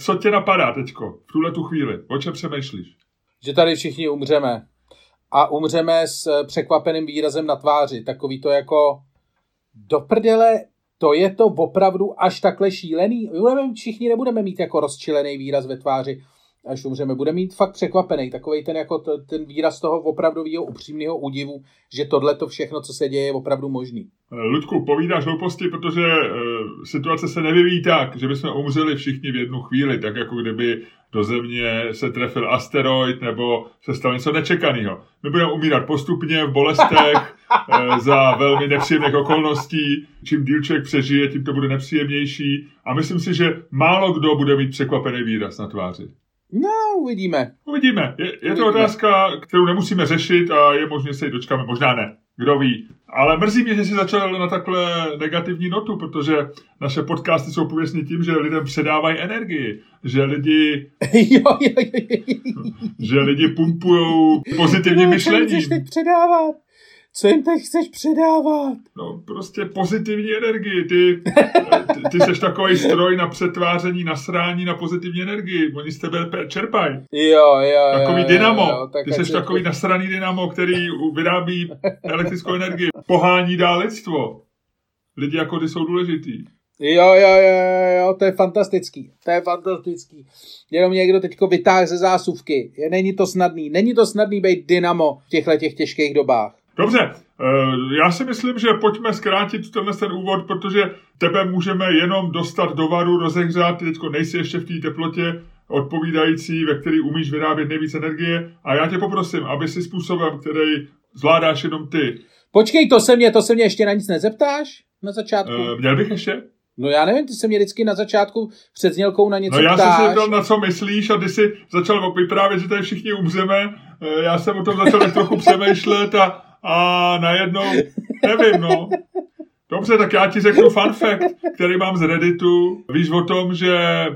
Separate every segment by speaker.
Speaker 1: Co tě napadá teďko, v tuhle tu chvíli? O čem přemýšlíš?
Speaker 2: Že tady všichni umřeme. A umřeme s eh, překvapeným výrazem na tváři. Takový to jako do prdele, to je to opravdu až takhle šílený. Všichni nebudeme mít jako rozčilený výraz ve tváři, až umřeme. Bude mít fakt překvapený, takový ten, jako to, ten výraz toho opravdového upřímného údivu, že tohle to všechno, co se děje, je opravdu možný.
Speaker 1: Ludku, povídáš hlouposti, protože e, situace se nevyvíjí tak, že bychom umřeli všichni v jednu chvíli, tak jako kdyby do země se trefil asteroid nebo se stalo něco nečekaného. My budeme umírat postupně v bolestech, e, za velmi nepříjemných okolností. Čím díl člověk přežije, tím to bude nepříjemnější. A myslím si, že málo kdo bude mít překvapený výraz na tváři.
Speaker 2: No, uvidíme.
Speaker 1: Uvidíme. Je, je to otázka, kterou nemusíme řešit a je možné se ji dočkáme. Možná ne. Kdo ví. Ale mrzí mě, že jsi začal na takhle negativní notu, protože naše podcasty jsou pověstní tím, že lidem předávají energii, že lidi,
Speaker 2: jo, jo, jo, jo.
Speaker 1: že lidi pumpují pozitivním myšlením.
Speaker 2: Co teď předávat? Co jim teď chceš předávat?
Speaker 1: No, prostě pozitivní energii. Ty, ty, ty jsi takový stroj na přetváření, na srání, na pozitivní energii. Oni z tebe čerpají.
Speaker 2: Jo, jo,
Speaker 1: Takový
Speaker 2: jo,
Speaker 1: dynamo.
Speaker 2: Jo, jo,
Speaker 1: ty jsi takový nasraný dynamo, který vyrábí elektrickou energii. Pohání dál lidstvo. Lidi jako ty jsou důležitý.
Speaker 2: Jo, jo, jo, jo, to je fantastický. To je fantastický. Jenom někdo teďko vytáhl ze zásuvky. Je, není to snadný. Není to snadný být dynamo v těchto těch těžkých dobách.
Speaker 1: Dobře, eh, já si myslím, že pojďme zkrátit tenhle ten úvod, protože tebe můžeme jenom dostat do varu, rozehřát, teďko nejsi ještě v té teplotě odpovídající, ve který umíš vyrábět nejvíc energie a já tě poprosím, aby si způsobem, který zvládáš jenom ty.
Speaker 2: Počkej, to se mě, to se mě ještě na nic nezeptáš na začátku?
Speaker 1: Uh, měl bych ještě?
Speaker 2: No já nevím, ty se mě vždycky na začátku před znělkou na něco
Speaker 1: No já
Speaker 2: ptáš.
Speaker 1: jsem se ptal, na co myslíš a ty si začal vyprávět, že tady všichni umřeme. Já jsem o tom začal trochu přemýšlet a, a najednou, nevím, no. Dobře, tak já ti řeknu fun fact, který mám z Redditu. Víš o tom, že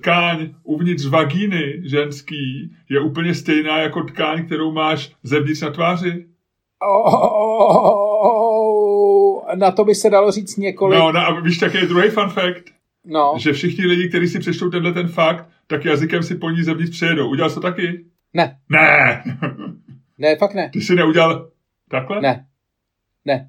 Speaker 1: tkáň uvnitř vagíny ženský je úplně stejná jako tkáň, kterou máš zevnitř na tváři?
Speaker 2: Oh, na to by se dalo říct několik.
Speaker 1: No, no a víš, jaký je druhý fun fact?
Speaker 2: No.
Speaker 1: Že všichni lidi, kteří si přečtou tenhle ten fakt, tak jazykem si po ní zevnitř přejedou. Udělal jsi to taky?
Speaker 2: Ne.
Speaker 1: Ne.
Speaker 2: ne, fakt ne.
Speaker 1: Ty jsi neudělal takhle?
Speaker 2: Ne. Ne.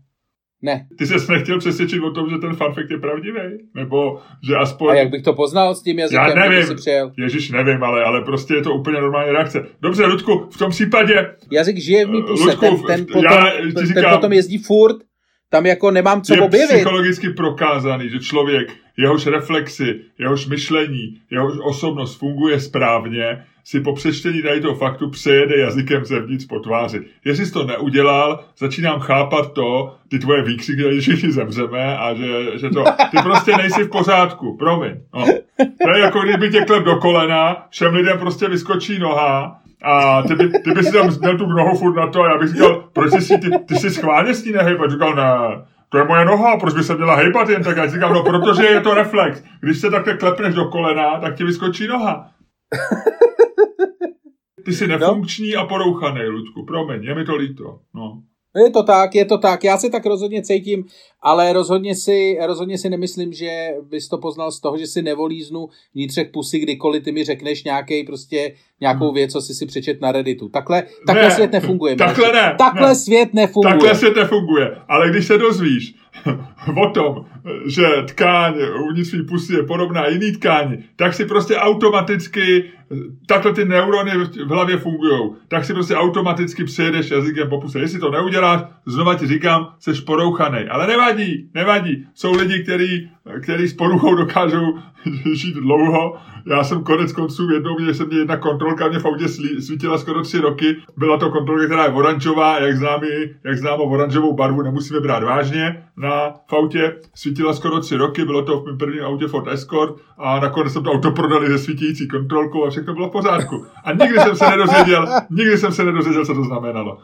Speaker 2: Ne.
Speaker 1: Ty jsi nechtěl přesvědčit o tom, že ten fun fact je pravdivý? Nebo že aspoň...
Speaker 2: A jak bych to poznal s tím jazykem,
Speaker 1: Já nevím.
Speaker 2: si přijel?
Speaker 1: Ježíš, nevím, ale, ale prostě je to úplně normální reakce. Dobře, Ludku, v tom případě...
Speaker 2: Jazyk žije v mý puse,
Speaker 1: Ludku,
Speaker 2: ten, ten, potom,
Speaker 1: já
Speaker 2: ten
Speaker 1: říkám,
Speaker 2: potom jezdí furt, tam jako nemám co
Speaker 1: je
Speaker 2: objevit.
Speaker 1: psychologicky prokázaný, že člověk, jehož reflexy, jehož myšlení, jehož osobnost funguje správně, si po přečtení tady toho faktu přejede jazykem zevnitř po tváři. Jestli jsi to neudělal, začínám chápat to, ty tvoje výkřiky, že všichni zemřeme a že, že to, ty prostě nejsi v pořádku, promiň. No. To je jako kdyby tě klep do kolena, všem lidem prostě vyskočí noha a ty, by, ty by si tam měl tu nohu furt na to a já bych říkal, proč jsi, ty, ty jsi schválně s ní nehejbat? Říkal, ne, to je moje noha, proč by se měla hejbat jen tak? Já říkám, no protože je to reflex. Když se takhle klepneš do kolena, tak ti vyskočí noha. Ty jsi nefunkční no. a porouchaný, Ludku, promiň, je mi to líto. No.
Speaker 2: Je to tak, je to tak, já se tak rozhodně cítím, ale rozhodně si, rozhodně si nemyslím, že bys to poznal z toho, že si nevolíznu vnitřek pusy, kdykoliv ty mi řekneš nějaký prostě nějakou hmm. věc, co jsi si přečet na Redditu. Takhle, takhle ne, svět nefunguje.
Speaker 1: Takhle ne.
Speaker 2: Takhle
Speaker 1: ne.
Speaker 2: svět nefunguje.
Speaker 1: Takhle svět nefunguje. Ale když se dozvíš o tom, že tkáň uvnitř svý pusy je podobná jiný tkáni, tak si prostě automaticky, takhle ty neurony v hlavě fungují, tak si prostě automaticky přejedeš jazykem po puse. Jestli to neuděláš, znova ti říkám, jsi porouchaný. Ale nevadí, nevadí. Jsou lidi, kteří který s poruchou dokážou žít dlouho. Já jsem konec konců jednou, když jsem mě jedna kontrolka mě v autě svítila skoro tři roky. Byla to kontrolka, která je oranžová, jak znám, jak znám oranžovou barvu, nemusíme brát vážně. Na v autě svítila skoro tři roky, bylo to v mém prvním autě Ford Escort a nakonec jsem to auto prodali se svítící kontrolkou a všechno bylo v pořádku. A nikdy jsem se nedozvěděl, nikdy jsem se nedozvěděl, co to znamenalo.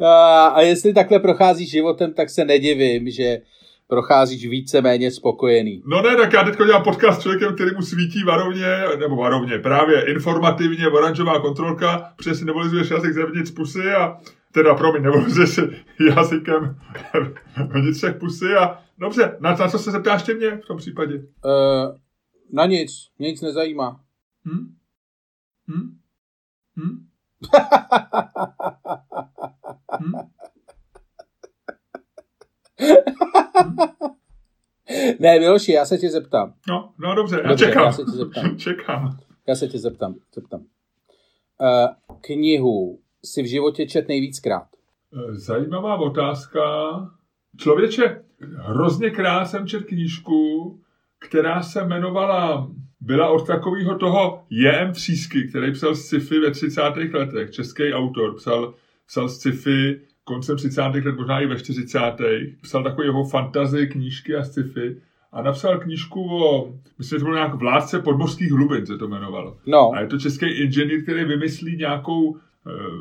Speaker 2: A, a jestli takhle procházíš životem, tak se nedivím, že procházíš víceméně spokojený.
Speaker 1: No ne, tak já teď dělám podcast s člověkem, který mu svítí varovně, nebo varovně, právě informativně, oranžová kontrolka, přesně nevolizuješ jazyk zevnitř pusy a teda promiň, nevolizuješ si jazykem vnitřek pusy a dobře, na, na co se zeptáš tě mě v tom případě?
Speaker 2: Uh, Na nic, mě nic nezajímá.
Speaker 1: Hm? Hm? Hm? Hm?
Speaker 2: Ne, Miloši, já se tě zeptám.
Speaker 1: No, no dobře, já
Speaker 2: Dobře,
Speaker 1: čekám.
Speaker 2: já se tě zeptám.
Speaker 1: čekám.
Speaker 2: Já se tě zeptám. zeptám. Uh, knihu si v životě čet nejvíckrát.
Speaker 1: Eh, Zajímavá otázka. Člověče, hrozně krát jsem četl knížku, která se jmenovala, byla od takového toho J.M. Třísky, který psal sci-fi ve 30. letech, český autor, psal, psal sci-fi koncem 30. let, možná i ve 40. Psal takové jeho fantazy, knížky a sci-fi a napsal knížku o, myslím, že to bylo nějak vládce podmořských hlubin, se to jmenovalo.
Speaker 2: No,
Speaker 1: A je to český inženýr, který vymyslí nějakou e,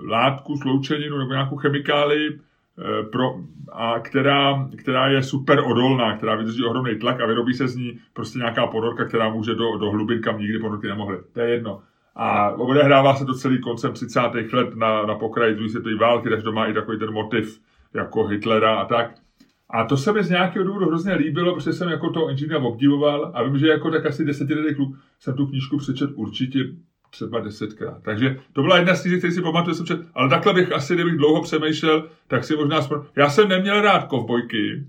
Speaker 1: látku, sloučeninu nebo nějakou chemikálii, e, pro, a která, která je super odolná, která vydrží ohromný tlak a vyrobí se z ní prostě nějaká ponorka, která může do, do hlubin, kam nikdy ponorky nemohly. To je jedno. A odehrává se to celý koncem 30. let na, na pokraji druhé světové války, takže to má i takový ten motiv jako Hitlera a tak. A to se mi z nějakého důvodu hrozně líbilo, protože jsem jako to inženýra obdivoval a vím, že jako tak asi desetiletý kluk jsem tu knížku přečet určitě třeba desetkrát. Takže to byla jedna z knížek, který si pamatuju, jsem čet, ale takhle bych asi, kdybych dlouho přemýšlel, tak si možná... Spro... Já jsem neměl rád kovbojky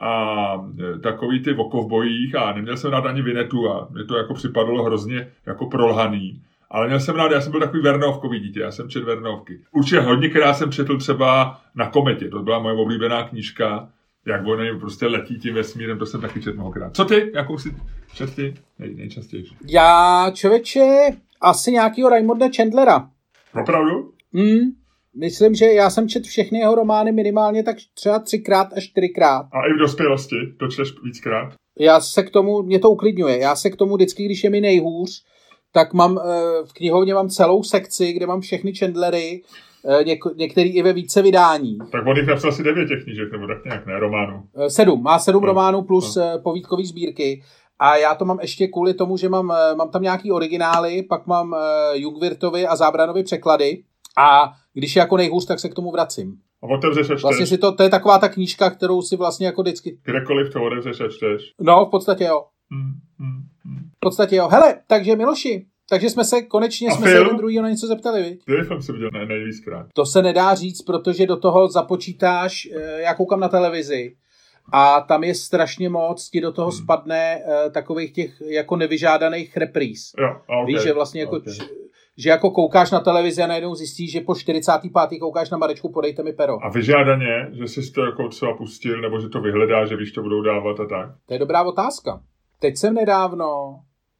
Speaker 1: a e, takový ty o kovbojích a neměl jsem rád ani Vinetu a mě to jako připadalo hrozně jako prolhaný. Ale měl jsem rád, já jsem byl takový Vernovkový dítě, já jsem četl Vernovky. Určitě hodněkrát jsem četl třeba na kometě, to byla moje oblíbená knížka, jak oni prostě letí tím vesmírem, to jsem taky četl mnohokrát. Co ty? Jakou si četl ty Nej, nejčastěji?
Speaker 2: já, člověče, asi nějakýho Raymonda Chandlera.
Speaker 1: Opravdu?
Speaker 2: Hmm, myslím, že já jsem četl všechny jeho romány minimálně tak třeba třikrát až čtyřikrát.
Speaker 1: A i v dospělosti, to čteš víckrát?
Speaker 2: Já se k tomu, mě to uklidňuje, já se k tomu vždycky, když je mi nejhůř, tak mám eh, v knihovně mám celou sekci, kde mám všechny Chandlery, eh, něk- některý i ve více vydání.
Speaker 1: Tak on jich napsal asi devět těch knížek, nebo tak nějak, ne, románů.
Speaker 2: Eh, Sedm, má sedm
Speaker 1: No.
Speaker 2: románů plus eh, povídkový sbírky. A já to mám ještě kvůli tomu, že mám, mám tam nějaký originály, pak mám Jungwirtovi a Zábranovi překlady a když je jako nejhůř, tak se k tomu vracím.
Speaker 1: A otevřeš a čteš.
Speaker 2: Vlastně si to, to je taková ta knížka, kterou si vlastně jako vždycky,
Speaker 1: Kdekoliv to otevřeš a čteš.
Speaker 2: no v podstatě jo,
Speaker 1: Hmm, hmm, hmm.
Speaker 2: V podstatě jo. Hele, takže Miloši, takže jsme se konečně
Speaker 1: A
Speaker 2: jsme se
Speaker 1: film?
Speaker 2: jeden druhý na něco zeptali, viď?
Speaker 1: Který film si viděl nej, nejvíckrát?
Speaker 2: To se nedá říct, protože do toho započítáš, eh, já koukám na televizi a tam je strašně moc, ti do toho
Speaker 1: Hmm.
Speaker 2: spadne eh, takových těch jako nevyžádaných repríz.
Speaker 1: Jo, a okay.
Speaker 2: Víš, že vlastně jako,
Speaker 1: Okay.
Speaker 2: že jako koukáš na televizi a najednou zjistíš, že po 45. koukáš na Marečku, podejte mi pero.
Speaker 1: A vyžádaně, že jsi to jako třeba pustil, nebo že to vyhledá, že víš, to budou dávat a tak.
Speaker 2: To je dobrá otázka. Teď jsem nedávno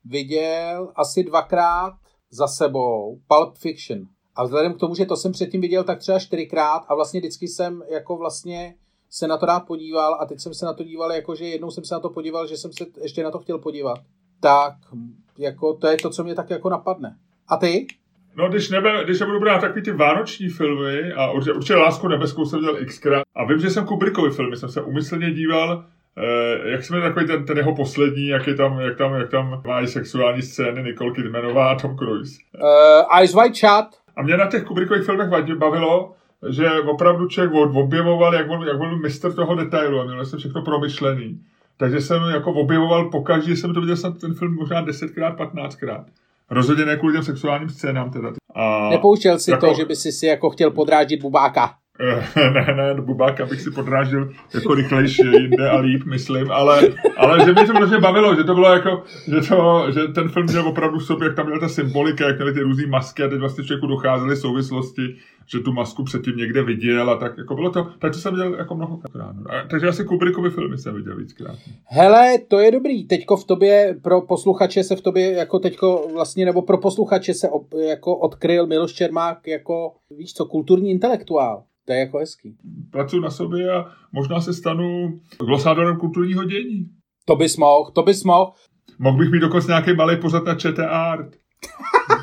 Speaker 2: viděl asi dvakrát za sebou Pulp Fiction. A vzhledem k tomu, že to jsem předtím viděl tak třeba čtyřikrát a vlastně vždycky jsem jako vlastně se na to rád podíval a teď jsem se na to díval, jako že jednou jsem se na to podíval, že jsem se ještě na to chtěl podívat. Tak jako to je to, co mě tak jako napadne. A ty?
Speaker 1: No, když, nebe, když nebudu brát takový ty vánoční filmy, a určitě, určitě Lásku nebeskou jsem viděl xkrát, a vím, že jsem Kubrickovi filmy, jsem se umyslně díval, eh, jak jsme takový ten, ten jeho poslední, jak, je tam, jak, tam, jak tam mají sexuální scény Nicole Kidmanová a Tom Cruise.
Speaker 2: Uh, Eyes Wide Shut.
Speaker 1: A mě na těch Kubrickových filmech bavilo, že opravdu člověk od- objevoval, jak on, jak on byl mistr toho detailu a měl jsem všechno promyšlený. Takže jsem jako objevoval pokaždé, jsem to viděl snad ten film možná 10krát, 15krát. Rozhodně ne kvůli těm sexuálním scénám teda. A,
Speaker 2: Nepouštěl si
Speaker 1: jako-
Speaker 2: to, že by si si jako chtěl podrážit bubáka.
Speaker 1: Eh, ne, ne, do bubáka bych si podrážil jako rychlejší jinde a líp, myslím, ale, ale že mě to hrozně bavilo, že to bylo jako, že, to, že ten film měl opravdu v sobě, jak tam měla ta symbolika, jak měly ty různé masky a teď vlastně člověku docházely souvislosti, že tu masku předtím někde viděl a tak jako bylo to, tak to jsem viděl jako mnohokrát. no. A, takže asi Kubrickovi filmy jsem viděl víckrát.
Speaker 2: Hele, to je dobrý. Teďko v tobě, pro posluchače se v tobě, jako teďko vlastně, nebo pro posluchače se op, jako odkryl Miloš Čermák jako, víš co, kulturní intelektuál. To je jako hezký.
Speaker 1: Pracuji na sobě a možná se stanu glosátorem kulturního dění.
Speaker 2: To bys mohl, to bys mohl.
Speaker 1: Mohl bych mít dokonce nějaký malý pořad na ČT Art.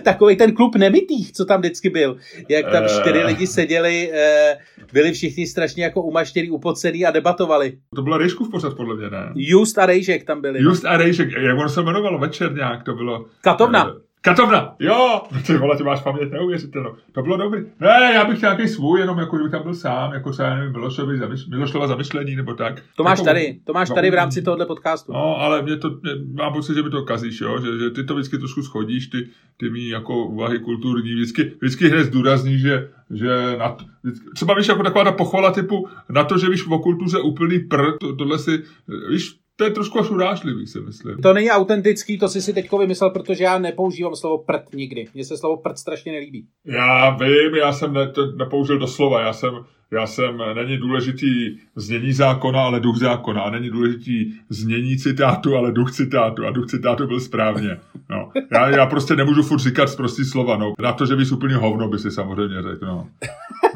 Speaker 2: Takový ten klub nemitých, co tam vždycky byl. Jak tam
Speaker 1: Eh.
Speaker 2: čtyři lidi seděli, eh, byli všichni strašně jako umaštěný, upocený a debatovali.
Speaker 1: To byla Rejškův pořad, podle mě, ne?
Speaker 2: Just a Rejžek tam byli.
Speaker 1: Just a Rejšek, jak ono se jmenovalo, večer nějak to bylo.
Speaker 2: Katovna.
Speaker 1: Katovna, jo, ty vole, ty máš paměť neuvěřitelnou. To bylo dobrý. Ne, já bych chtěl nějaký svůj, jenom jako, kdybych tam byl sám, jako třeba, nevím, Milošovi, zamyš, Milošova zamyšlení, nebo tak.
Speaker 2: To máš
Speaker 1: jako,
Speaker 2: tady, to máš
Speaker 1: no,
Speaker 2: tady v rámci tohohle podcastu.
Speaker 1: No, ale mě to, mě, mám pocit, že mi to kazíš, jo, že, že ty to vždycky trošku schodíš, ty, ty mý jako úvahy kulturní, vždycky, vždycky hned zdůrazní, že, že na to, vždycky, třeba víš, jako taková ta pochvala typu na to, že víš o kultuře úplný pr, to, tohle si, víš, to je trošku až urážlivý, si myslím.
Speaker 2: To není autentický, to jsi si teďko vymyslel, protože já nepoužívám slovo prd nikdy. Mně se slovo prd strašně nelíbí.
Speaker 1: Já vím, já jsem ne, to nepoužil do slova, já jsem, já jsem, není důležitý znění zákona, ale duch zákona. A není důležitý znění citátu, ale duch citátu. A duch citátu byl správně. No. Já, já prostě nemůžu furt říkat prostý slova. No. Na to, že víš úplně hovno, by si samozřejmě řekl. No.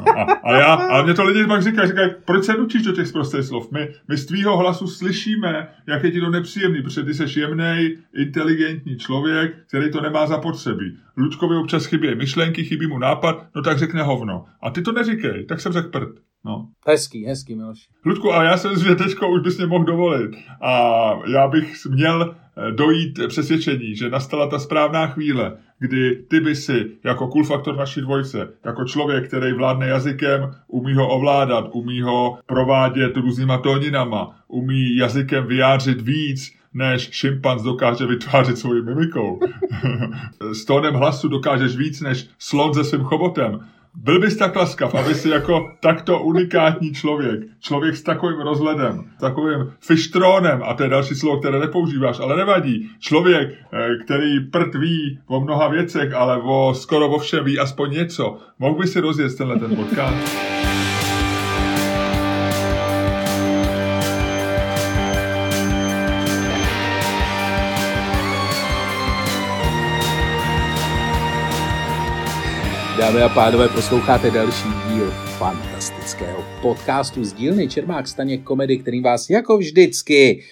Speaker 1: A, a, já, a mě to lidi pak říkají, říkají, proč se nutíš do těch prostých slov? My, my z tvýho hlasu slyšíme, jak je ti to nepříjemný, protože ty jsi jemný, inteligentní člověk, který to nemá zapotřebí. Lučkovi občas chybí myšlenky, chybí mu nápad, no tak řekne hovno. A ty to neříkej, tak jsem řekl prd. No.
Speaker 2: Hezký, hezký, Miloš.
Speaker 1: Ludku, a já jsem že teďko už bys mě mohl dovolit. A já bych měl eh, dojít přesvědčení, že nastala ta správná chvíle, kdy ty by si jako cool faktor naší dvojce, jako člověk, který vládne jazykem, umí ho ovládat, umí ho provádět různýma tóninama, umí jazykem vyjádřit víc, než šimpanz dokáže vytvářet svojí mimikou. S tónem hlasu dokážeš víc než slon se svým chobotem. Byl bys tak laskav, aby si jako takto unikátní člověk, člověk s takovým rozhledem, takovým fištrónem, a to je další slovo, které nepoužíváš, ale nevadí, člověk, eh, který prd ví o mnoha věcech, ale o skoro o všem ví aspoň něco, mohl by si rozjet tenhle ten podcast?
Speaker 2: Dámy a pánové, posloucháte další díl fantastického podcastu z dílny Čermák Staněk komedy, kterým vás jako vždycky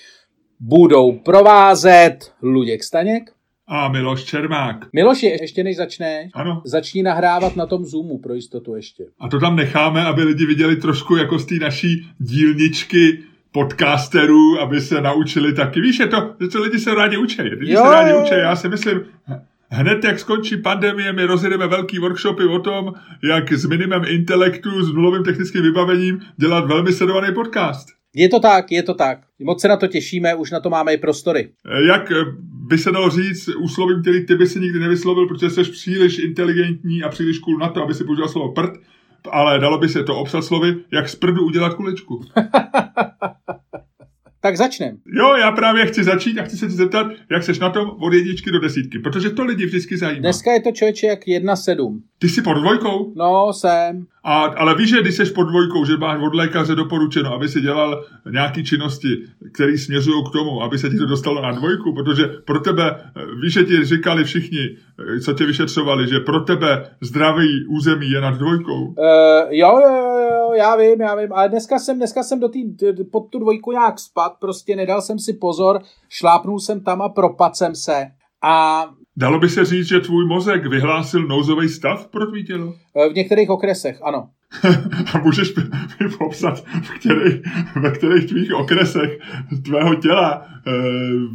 Speaker 2: budou provázet Luděk Staněk
Speaker 1: a Miloš Čermák.
Speaker 2: Miloš, ještě než začne,
Speaker 1: ano.
Speaker 2: začni nahrávat na tom Zoomu pro jistotu ještě.
Speaker 1: A to tam necháme, aby lidi viděli trošku jako z té naší dílničky podcasterů, aby se naučili taky. Víš, je to, že to lidi se rádi učí. Lidi jo, se rádi učí. Já si myslím, Hned jak skončí pandemie, my rozjedeme velký workshopy o tom, jak s minimem intelektu, s nulovým technickým vybavením dělat velmi sledovaný podcast.
Speaker 2: Je to tak, je to tak. Moc se na to těšíme, už na to máme i prostory.
Speaker 1: Jak by se dalo říct úslovím, který ty by si nikdy nevyslovil, protože jsi příliš inteligentní a příliš cool na to, aby si použil slovo prd, ale dalo by se to obsat slovy, jak z prdu udělat kuličku.
Speaker 2: Tak začneme.
Speaker 1: Jo, já právě chci začít a chci se ti zeptat, jak seš na tom od jedničky do desítky, protože to lidi vždycky zajímá.
Speaker 2: Dneska je to člověče jak jedna sedm.
Speaker 1: Ty jsi pod dvojkou?
Speaker 2: No, jsem.
Speaker 1: A, ale víš, že když jsi pod dvojkou, že máš od lékaře doporučeno, aby si dělal nějaké činnosti, které směřují k tomu, aby se ti to dostalo na dvojku, protože pro tebe, víš, že ti říkali všichni, co tě vyšetřovali, že pro tebe zdravý území je nad dvojkou. Uh,
Speaker 2: jo, jo, jo, já vím, já vím, ale dneska jsem, dneska jsem do tý, pod tu dvojku nějak spad, prostě nedal jsem si pozor, šlápnul jsem tam a propad jsem se. A
Speaker 1: Dalo by se říct, že tvůj mozek vyhlásil nouzový stav pro tvý tělo?
Speaker 2: E, v některých okresech, ano.
Speaker 1: A můžeš mi popsat, v kterých, ve kterých tvých okresech tvého těla e,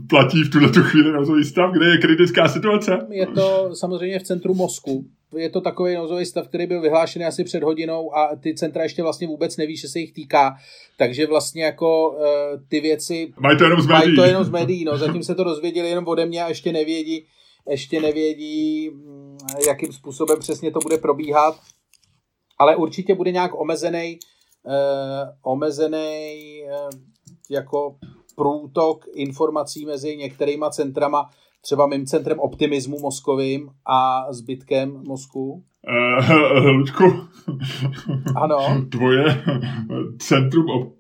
Speaker 1: platí v tuhle chvíli nouzový stav, kde je kritická situace?
Speaker 2: Je to samozřejmě v centru mozku. Je to takový nouzový stav, který byl vyhlášený asi před hodinou a ty centra ještě vlastně vůbec neví, že se jich týká. Takže vlastně jako e, ty věci...
Speaker 1: Mají to jenom z médií.
Speaker 2: Mají to jenom z médií, no. Zatím se to dozvěděli jenom ode mě a ještě nevědí, ještě nevědí, mm, jakým způsobem přesně to bude probíhat, ale určitě bude nějak omezený, eh, omezený eh, jako průtok informací mezi některýma centrama, třeba mým centrem optimismu mozkovým a zbytkem mozku.
Speaker 1: Uh, Ludku,
Speaker 2: ano.
Speaker 1: tvoje centrum, op-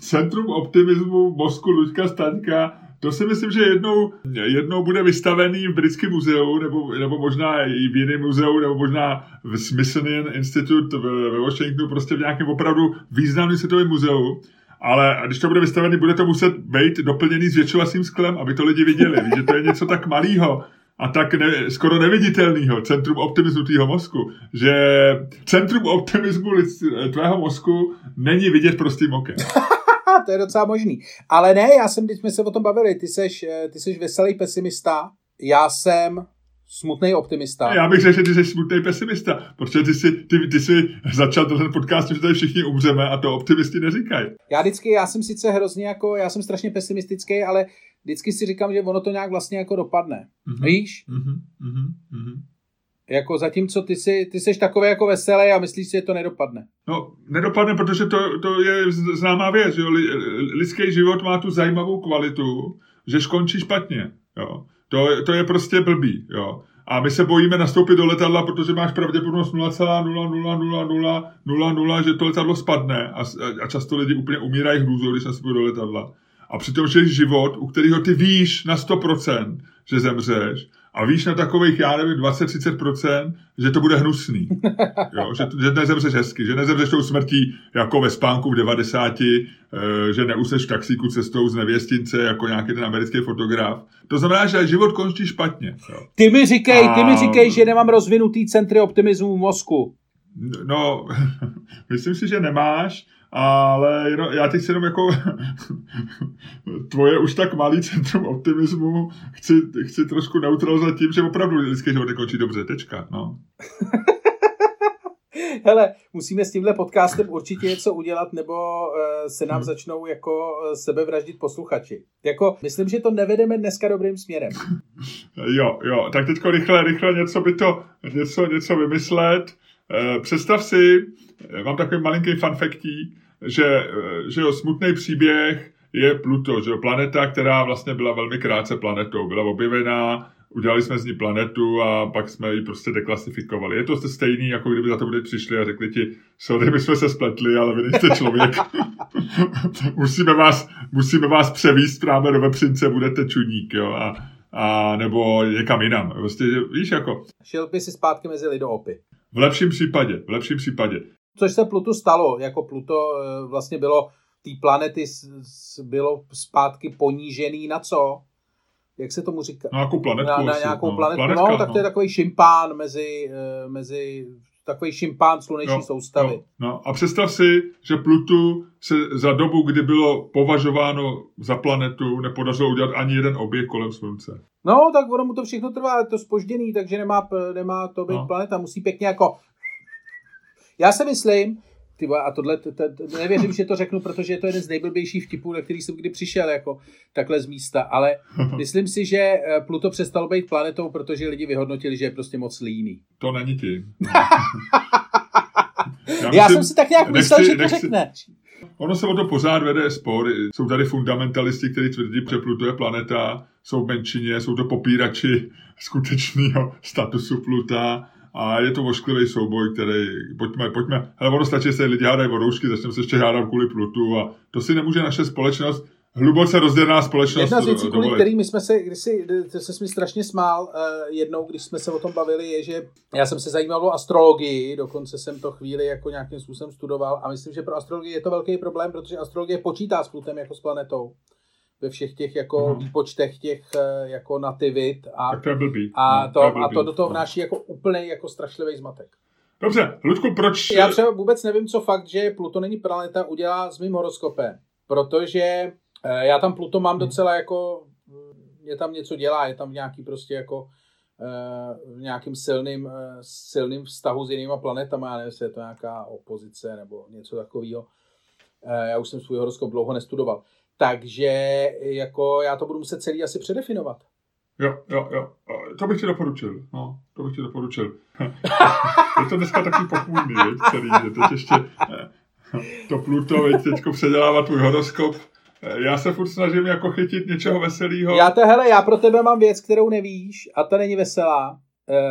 Speaker 1: centrum optimismu mozku Luďka Staňka to si myslím, že jednou, jednou bude vystavený v Britském muzeu, nebo, nebo možná i v jiném muzeu, nebo možná v Smithsonian Institute ve Washingtonu, prostě v nějakém opravdu významném světovém muzeu. Ale když to bude vystavený, bude to muset být doplněný zvětšovacím sklem, aby to lidi viděli. že to je něco tak malého a tak ne, skoro neviditelného centrum optimismu tvého mozku, že centrum optimismu tvého mozku není vidět prostým okem.
Speaker 2: to je docela možný. Ale ne, já jsem, když jsme se o tom bavili, ty seš, eh, ty seš veselý pesimista. já jsem smutný optimista.
Speaker 1: Já bych řekl, že ty jsi smutný pesimista, protože ty jsi, ty, ty jsi začal ten podcast, že tady všichni umřeme a to optimisti neříkají.
Speaker 2: Já vždycky, já jsem sice hrozně jako, já jsem strašně pesimistický, ale vždycky si říkám, že ono to nějak vlastně jako dopadne. Mm-hmm. Víš? Mm-hmm. Mm-hmm. Jako zatímco ty jsi, ty jsi takový jako veselý a myslíš si, že to nedopadne.
Speaker 1: No, nedopadne, protože to, to je známá věc. Jo. Lidský život má tu zajímavou kvalitu, že skončí špatně. Jo. To, to je prostě blbý. Jo. A my se bojíme nastoupit do letadla, protože máš pravděpodobnost 0,00000, že to letadlo spadne a, a často lidi úplně umírají hrůzou, když nastupují do letadla. A přitom žiješ život, u kterého ty víš na 100%, že zemřeš a víš na takových, já nevím, 20-30%, že to bude hnusný. Jo? Že, že nezemřeš hezky, že nezemřeš tou smrtí jako ve spánku v 90, e, eh, že neuseš v taxíku cestou z nevěstince jako nějaký ten americký fotograf. To znamená, že život končí špatně. Jo?
Speaker 2: Ty mi říkej, a... ty mi říkej, že nemám rozvinutý centry optimismu v mozku.
Speaker 1: No, myslím si, že nemáš, ale jenom, já teď si jenom jako tvoje už tak malý centrum optimismu chci, chci trošku neutralizovat tím, že opravdu lidský život nekončí dobře, tečka, no.
Speaker 2: Hele, musíme s tímhle podcastem určitě něco udělat, nebo uh, se nám hmm. začnou jako uh, sebevraždit posluchači. Jako, myslím, že to nevedeme dneska dobrým směrem.
Speaker 1: jo, jo, tak teďko rychle, rychle něco by to, něco, něco vymyslet. Uh, představ si, mám takový malinký fanfektí, že, eh, že jo, smutný příběh je Pluto, že jo, planeta, která vlastně byla velmi krátce planetou, byla objevená, udělali jsme z ní planetu a pak jsme ji prostě deklasifikovali. Je to stejný, jako kdyby za to bude přišli a řekli ti, sorry, my jsme se spletli, ale vy nejste člověk. musíme, vás, musíme vás převíst právě do vepřince, budete čuník, jo, a, a nebo někam jinam. Prostě, víš, jako...
Speaker 2: Šel by si zpátky mezi lidoopy.
Speaker 1: V lepším případě, v lepším případě
Speaker 2: což se Plutu stalo. Jako Pluto eh, vlastně bylo, té planety bylo zpátky ponížený na co? Jak se tomu říká?
Speaker 1: Na nějakou planetku. Na,
Speaker 2: na nějakou no, planetku. Planetka, no, tak to je no. takový šimpán mezi, eh, mezi takový šimpán sluneční no, soustavy.
Speaker 1: No, no. A představ si, že Plutu se za dobu, kdy bylo považováno za planetu, nepodařilo udělat ani jeden objekt kolem Slunce.
Speaker 2: No, tak ono mu to všechno trvá, je to spožděný, takže nemá, nemá to být no. planeta. Musí pěkně jako já si myslím, ty a tohle, t, t, t, nevěřím, že to řeknu, protože je to jeden z nejblbějších vtipů, na který jsem kdy přišel jako takhle z místa, ale myslím si, že eh, Pluto přestalo být planetou, protože lidi vyhodnotili, že je prostě moc líný.
Speaker 1: To není tím.
Speaker 2: Já, Já jsem si tak nějak myslel, že to nechci, řekneš.
Speaker 1: Ono se o to pořád vede spor. Jsou tady fundamentalisti, kteří tvrdí, že Pluto je planeta, jsou menšině, jsou to popírači skutečného statusu Pluta a je to ošklivý souboj, který, pojďme, pojďme, hele, ono stačí, se lidi hádají o roušky, začneme se ještě hádat kvůli Plutu a to si nemůže naše společnost hluboce rozdělená společnost.
Speaker 2: Jedna z věcí, kvůli kterými jsme se, když si, se mi strašně smál uh, jednou, když jsme se o tom bavili, je, že já jsem se zajímal o astrologii, dokonce jsem to chvíli jako nějakým způsobem studoval a myslím, že pro astrologii je to velký problém, protože astrologie počítá s Plutem jako s planetou ve všech těch jako uh-huh. výpočtech těch eh, jako nativit a,
Speaker 1: tak to blbý.
Speaker 2: A, no, to, to a to do toho no. vnáší jako úplně jako strašlivý zmatek.
Speaker 1: Dobře, Ludku, proč...
Speaker 2: Já třeba vůbec nevím, co fakt, že Pluto není planeta, udělá s mým horoskopem. Protože eh, já tam Pluto mám hmm. docela jako... Je tam něco dělá, je tam nějaký prostě jako eh, v nějakým silným, silným vztahu s jinýma planetama, já nevím, jestli je to nějaká opozice nebo něco takového. Já už jsem svůj horoskop dlouho nestudoval. Takže jako já to budu muset celý asi předefinovat.
Speaker 1: Jo, jo, jo. To bych ti doporučil. No, to bych ti doporučil. je to dneska takový pochůdný, celý, že teď ještě eh, to Pluto, veď teďko předělává tvůj horoskop. Eh, já se furt snažím jako chytit něčeho veselého.
Speaker 2: Já to, hele, já pro tebe mám věc, kterou nevíš a ta není veselá.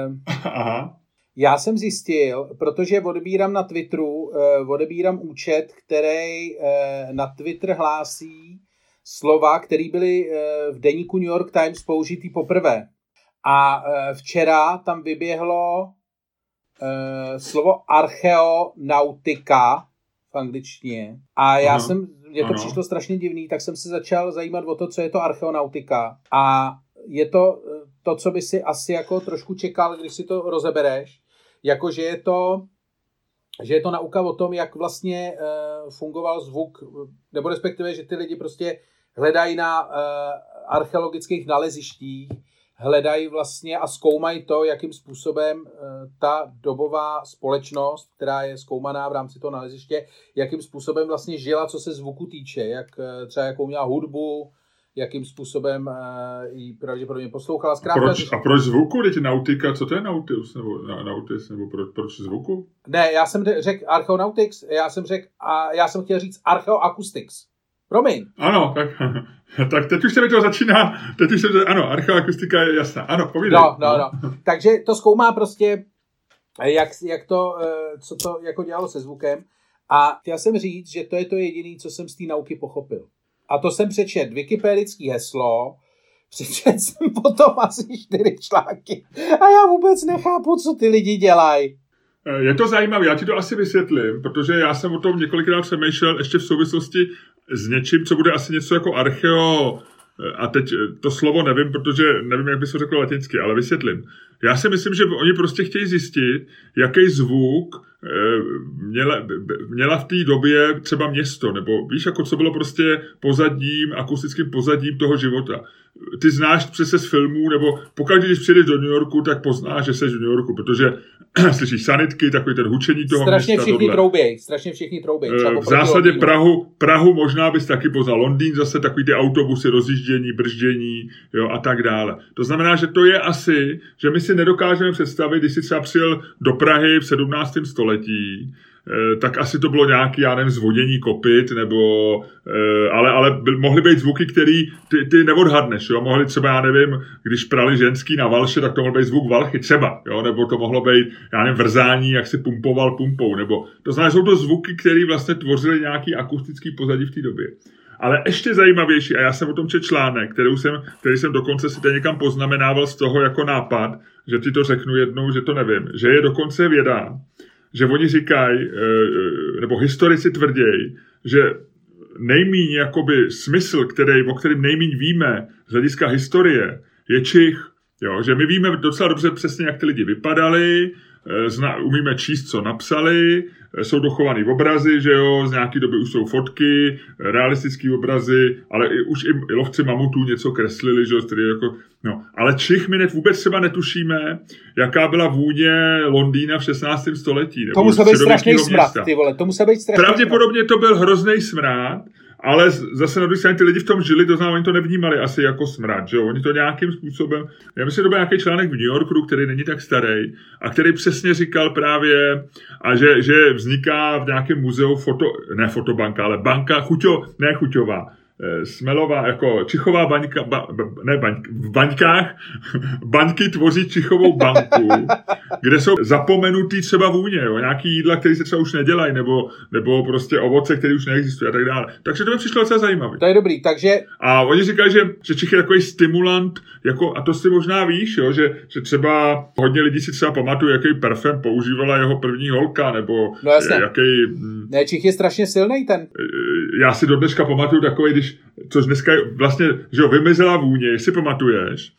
Speaker 2: Um, Aha. Já jsem zjistil, protože odebírám na Twitteru, eh, odebírám účet, který eh, na Twitter hlásí slova, které byly eh, v deníku New York Times použitý poprvé. A včera tam vyběhlo slovo archeonautika v angličtině. A já Aha. jsem, mě to ano. přišlo strašně divný, tak jsem se začal zajímat o to, co je to archeonautika. A je to to, co by si asi jako trošku čekal, když si to rozebereš jako že je to že je to nauka o tom, jak vlastně uh, fungoval zvuk, nebo respektive, že ty lidi prostě hledají na uh, archeologických nalezištích hledají vlastně a zkoumají to, jakým způsobem eh, ta dobová společnost, která je zkoumaná v rámci toho naleziště, jakým způsobem vlastně žila, co se zvuku týče, jak eh, třeba jakou měla hudbu, jakým způsobem ji pravděpodobně poslouchala.
Speaker 1: Zkrátka, a, proč, a proč zvuku? Teď nautika, co to je nautis? Nebo, nautis, nebo proč, proč zvuku?
Speaker 2: Ne, já jsem řekl archeonautics, já jsem řekl, a já jsem chtěl říct archeoacoustics. Promiň.
Speaker 1: Ano, tak, tak teď už se mi to začíná, teď už se to, ano, archeoakustika je jasná. Ano, povídej.
Speaker 2: No, no, no. Takže to zkoumá prostě, jak, jak to, eh, co to jako dělalo se zvukem. A chtěl jsem říct, že to je to jediné, co jsem z té nauky pochopil. A to jsem přečet wikipedický heslo, přečet jsem potom asi čtyři články a já vůbec nechápu, co ty lidi dělají.
Speaker 1: Eh, je to zajímavé, já ti to asi vysvětlím, protože já jsem o tom několikrát přemýšlel ještě v souvislosti s něčím, co bude asi něco jako archeo, a teď eh, to slovo nevím, protože nevím, jak by se řeklo latinsky, ale vysvětlím. Já si myslím, že oni prostě chtějí zjistit, jaký zvuk měla, měla v té době třeba město, nebo víš, jako co bylo prostě pozadím, akustickým pozadím toho života ty znáš přece z filmů, nebo pokud když přijdeš do New Yorku, tak poznáš, že jsi v New Yorku, protože slyšíš sanitky, takový ten hučení toho
Speaker 2: strašně města. Všichni trouběj, strašně všichni trouběj.
Speaker 1: v zásadě Prahu, Prahu možná bys taky poznal. Londýn zase takový ty autobusy, rozjíždění, brždění jo, a tak dále. To znamená, že to je asi, že my si nedokážeme představit, když jsi třeba přijel do Prahy v 17. století, Eh, tak asi to bylo nějaký, já nevím, zvodění kopit, nebo, eh, ale, ale mohly být zvuky, který ty, ty neodhadneš, jo, mohly třeba, já nevím, když prali ženský na valše, tak to mohl být zvuk valchy, třeba, jo, nebo to mohlo být, já nevím, vrzání, jak si pumpoval pumpou, nebo, to znamená, jsou to zvuky, které vlastně tvořily nějaký akustický pozadí v té době. Ale ještě zajímavější, a já jsem o tom četl článek, který jsem, který jsem dokonce si tady někam poznamenával z toho jako nápad, že ti to řeknu jednou, že to nevím, že je dokonce věda, že oni říkají, eh, eh, nebo historici tvrději, že nejmíň jakoby smysl, který, o kterém nejmíň víme z hlediska historie, je Čich. Jo, že my víme docela dobře přesně, jak ty lidi vypadali, eh, zna, umíme číst, co napsali, jsou dochované obrazy, že jo, z nějaké doby už jsou fotky, realistické obrazy, ale i, už i lovci mamutů něco kreslili, že jo, tedy jako, no. Ale Čich my ne, vůbec třeba netušíme, jaká byla vůně Londýna v 16. století.
Speaker 2: Nebo to musel být strašný smrad, ty vole, to musel být strašný
Speaker 1: Pravděpodobně to byl hrozný smrad, ale zase na druhé straně ty lidi v tom žili, to znamená, oni to nevnímali asi jako smrad, že jo? Oni to nějakým způsobem, já myslím, že to byl nějaký článek v New Yorku, který není tak starý a který přesně říkal právě, a že, že vzniká v nějakém muzeu foto, ne fotobanka, ale banka chuťo, ne chuťová, Smelová, jako Čichová baňka, ba, ne baň, v baňkách, baňky tvoří Čichovou banku, kde jsou zapomenutý třeba vůně, jo, nějaký jídla, které se třeba už nedělají, nebo, nebo prostě ovoce, které už neexistují a tak dále. Takže to mi přišlo docela zajímavé.
Speaker 2: To je dobrý, takže...
Speaker 1: A oni říkají, že, že Čich je takový stimulant, jako, a to si možná víš, jo, že, že třeba hodně lidí si třeba pamatuje, jaký parfém používala jeho první holka, nebo
Speaker 2: no jasně.
Speaker 1: jaký...
Speaker 2: Ne, Čich je strašně silný ten.
Speaker 1: Eh, já si do dneška pamatuju takový, když když, což dneska je vlastně, že jo, vymizela vůně, jestli pamatuješ,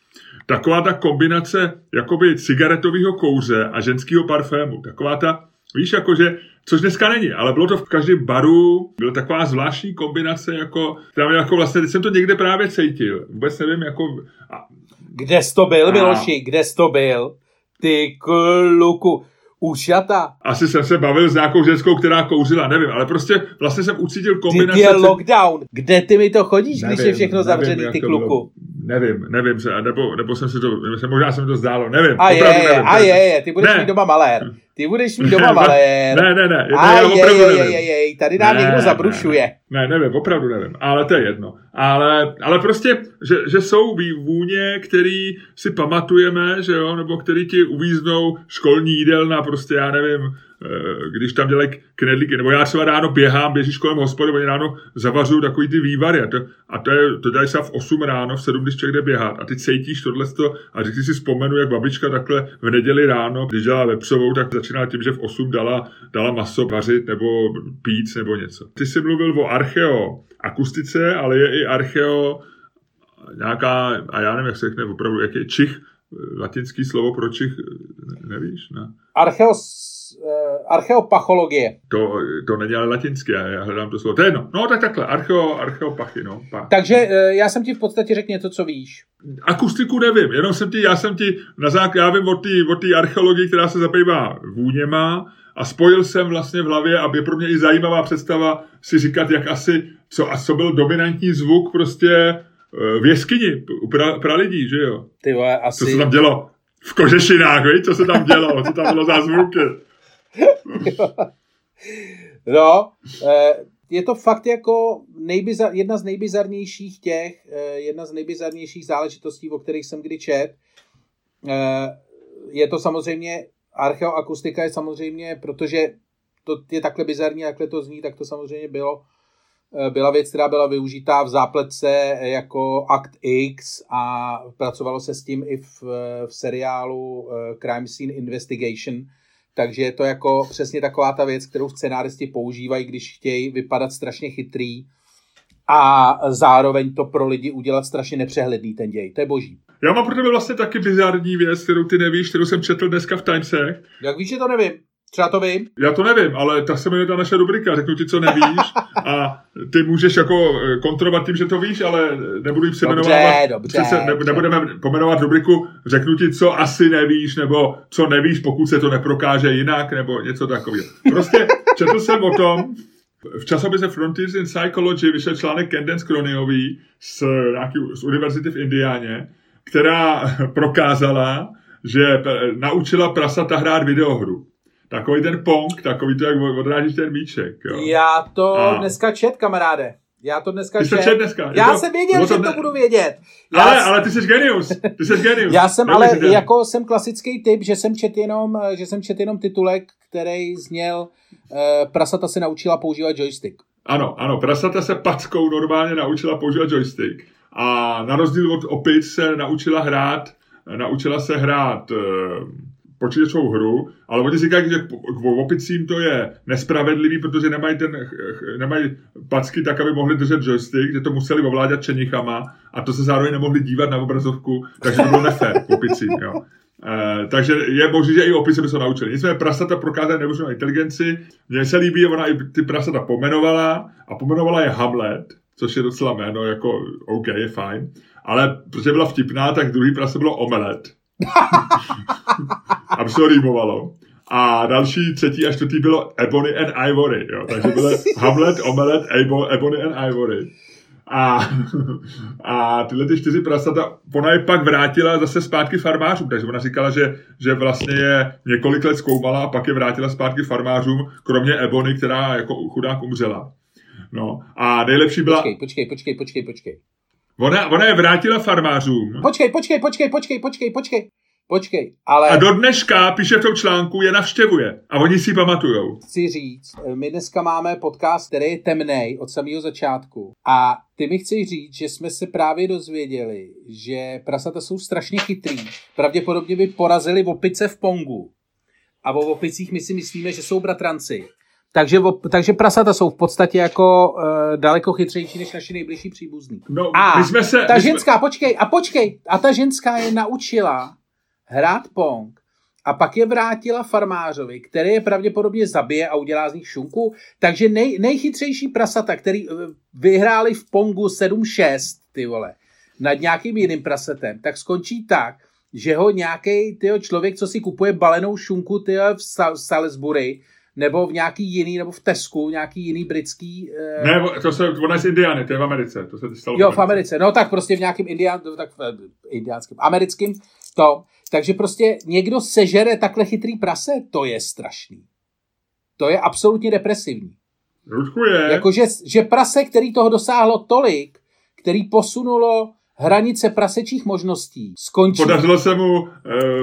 Speaker 1: taková ta kombinace jakoby cigaretového kouře a ženského parfému, taková ta, víš, jakože, což dneska není, ale bylo to v každém baru, byla taková zvláštní kombinace, jako, která jako vlastně, teď jsem to někde právě cítil, vůbec nevím, jako... A,
Speaker 2: kde jsi to byl, a... Miloši, kde jsi to byl? Ty kluku, Ušata.
Speaker 1: Asi jsem se bavil s nějakou ženskou, která kouřila, nevím, ale prostě vlastně jsem ucítil kombinaci...
Speaker 2: Je lockdown. Kde ty mi to chodíš, nevím, když je všechno zavřený, ty kluku?
Speaker 1: Nevím, nevím, nebo, nebo jsem si to, možná se mi to zdálo, nevím.
Speaker 2: A je, nevím, a je, je, ty budeš ne. mít doma malér. Ty budeš mít doma malér.
Speaker 1: Ne, ne, ne,
Speaker 2: a já je, je, je, je, je, tady nám ne, někdo zabrušuje.
Speaker 1: Ne, nevím, opravdu nevím, ale to je jedno. Ale, ale prostě, že, že jsou vůně, který si pamatujeme, že jo, nebo který ti uvíznou školní jídelna, prostě já nevím, když tam dělají knedlíky, nebo já třeba ráno běhám, běžíš kolem hospody, oni ráno zavařují takový ty vývary a to, a to, je, to dělají se v 8 ráno, v 7, když člověk jde běhat a ty cítíš tohle a když si vzpomenu, jak babička takhle v neděli ráno, když dělala vepřovou, tak začínala tím, že v 8 dala, dala maso vařit nebo pít nebo něco. Ty jsi mluvil o archeo akustice, ale je i archeo nějaká, a já nevím, jak se řekne opravdu, jaký čich, latinský slovo pro čich, nevíš, ne?
Speaker 2: Archeos archeopachologie.
Speaker 1: To, to není ale latinské, já hledám to slovo. To je jedno. No tak takhle, archeo, archeopachy, no. Pa.
Speaker 2: Takže eh, já jsem ti v podstatě řekl něco, co víš.
Speaker 1: Akustiku nevím, jenom jsem ti, já jsem ti, na zák, já vím o té archeologii, která se zabývá vůněma a spojil jsem vlastně v hlavě, aby pro mě i zajímavá představa si říkat, jak asi, co, a co byl dominantní zvuk prostě eh, v jeskyni u pra, pralidí, že jo?
Speaker 2: Ty vole, asi...
Speaker 1: Co se tam dělo? V kožešinách, víš, co se tam dělo, co tam bylo za zvuky.
Speaker 2: no, eh, je to fakt jako nejbizar, jedna z nejbizarnějších těch, eh, jedna z nejbizarnějších záležitostí, o kterých jsem kdy čet. Je to samozřejmě archeoakustika je samozřejmě, protože to je takhle bizarní, takhle to zní, tak to samozřejmě bylo, eh, byla věc, která byla využitá v zápletce jako Act X a pracovalo se s tím i v, v seriálu eh, Crime Scene Investigation, takže je to jako přesně taková ta věc, kterou scenáristi používají, když chtějí vypadat strašně chytrý a zároveň to pro lidi udělat strašně nepřehledný ten děj. To je boží.
Speaker 1: Já mám pro tebe vlastně taky bizarní věc, kterou ty nevíš, kterou jsem četl dneska v Timesech.
Speaker 2: Jak víš, že to nevím? Třeba to vím.
Speaker 1: Já to nevím, ale ta se jmenuje ta naše rubrika. Řeknu ti, co nevíš a ty můžeš jako eh, kontrolovat tím, že to víš, ale nebudu ji přejmenovat.
Speaker 2: Dobře, dobře,
Speaker 1: se, ne, nebudeme pomenovat rubriku Řeknu ti, co asi nevíš, nebo co nevíš, pokud se to neprokáže jinak, nebo něco takového. Prostě četl jsem o tom, v časopise Frontiers in Psychology vyšel článek Kendence Croniový z, z univerzity v Indiáně, která prokázala, že naučila prasata hrát videohru. Takový ten pong, takový to, jak odrážíš ten míček. Jo.
Speaker 2: Já to a... dneska čet, kamaráde. Já to dneska
Speaker 1: ty čet. dneska.
Speaker 2: Já
Speaker 1: to,
Speaker 2: jsem věděl, že to budu vědět.
Speaker 1: Já ale, ale ty jsi genius. Ty jsi genius.
Speaker 2: Já jsem ale ale jako jsem klasický typ, že jsem čet jenom, že jsem čet jenom titulek, který zněl uh, Prasata se naučila používat joystick.
Speaker 1: Ano, ano, Prasata se packou normálně naučila používat joystick. A na rozdíl od opic se naučila hrát, naučila se hrát uh, počítačovou hru, ale oni říkají, že k opicím to je nespravedlivý, protože nemají, ten, nemají packy tak, aby mohli držet joystick, že to museli ovládat čenichama a to se zároveň nemohli dívat na obrazovku, takže to bylo nefér opicím. Jo. E, takže je možné, že i opice by se naučili. Nicméně prasata prokázají neuvěřitelnou inteligenci. Mně se líbí, ona i ty prasata pomenovala a pomenovala je Hamlet, což je docela jméno, jako OK, je fajn. Ale protože byla vtipná, tak druhý prase bylo omelet. aby se to rýmovalo. A další, třetí a čtvrtý bylo Ebony and Ivory. Jo. Takže byly Hamlet, Omelet, Ebony and Ivory. A, a tyhle ty čtyři prasata, ona je pak vrátila zase zpátky farmářům, takže ona říkala, že, že vlastně je několik let zkoumala a pak je vrátila zpátky farmářům, kromě Ebony, která jako chudák umřela. No a nejlepší byla...
Speaker 2: Počkej, počkej, počkej, počkej, počkej.
Speaker 1: Ona, ona je vrátila farmářům.
Speaker 2: Počkej, počkej, počkej, počkej, počkej, počkej. Počkej, ale...
Speaker 1: A do dneška, píše v tom článku, je navštěvuje. A oni si pamatujou.
Speaker 2: Chci říct, my dneska máme podcast, který je temnej od samého začátku. A ty mi chci říct, že jsme se právě dozvěděli, že prasata jsou strašně chytrý. Pravděpodobně by porazili opice v Pongu. A o opicích my si myslíme, že jsou bratranci. Takže, takže prasata jsou v podstatě jako uh, daleko chytřejší než naši nejbližší příbuzní.
Speaker 1: No, a my jsme se,
Speaker 2: ta
Speaker 1: my
Speaker 2: ženská, jsme... počkej, a počkej, a ta ženská je naučila hrát pong a pak je vrátila farmářovi, který je pravděpodobně zabije a udělá z nich šunku. Takže nej, nejchytřejší prasata, který eh, vyhráli v pongu 7-6, ty vole, nad nějakým jiným prasetem, tak skončí tak, že ho nějaký člověk, co si kupuje balenou šunku tyjo, v Salisbury, nebo v nějaký jiný, nebo v Tesku, nějaký jiný britský...
Speaker 1: Uh... Ne, to se, ona je z Indiany, to je v Americe, to se stalo
Speaker 2: Jo, v Americe, no tak prostě v nějakým indián, tak v, indiánským, americkým, to. Takže prostě někdo sežere takhle chytrý prase, to je strašný. To je absolutně depresivní.
Speaker 1: Je.
Speaker 2: Jakože že prase, který toho dosáhlo tolik, který posunulo hranice prasečích možností. Skončí.
Speaker 1: Podařilo se mu e,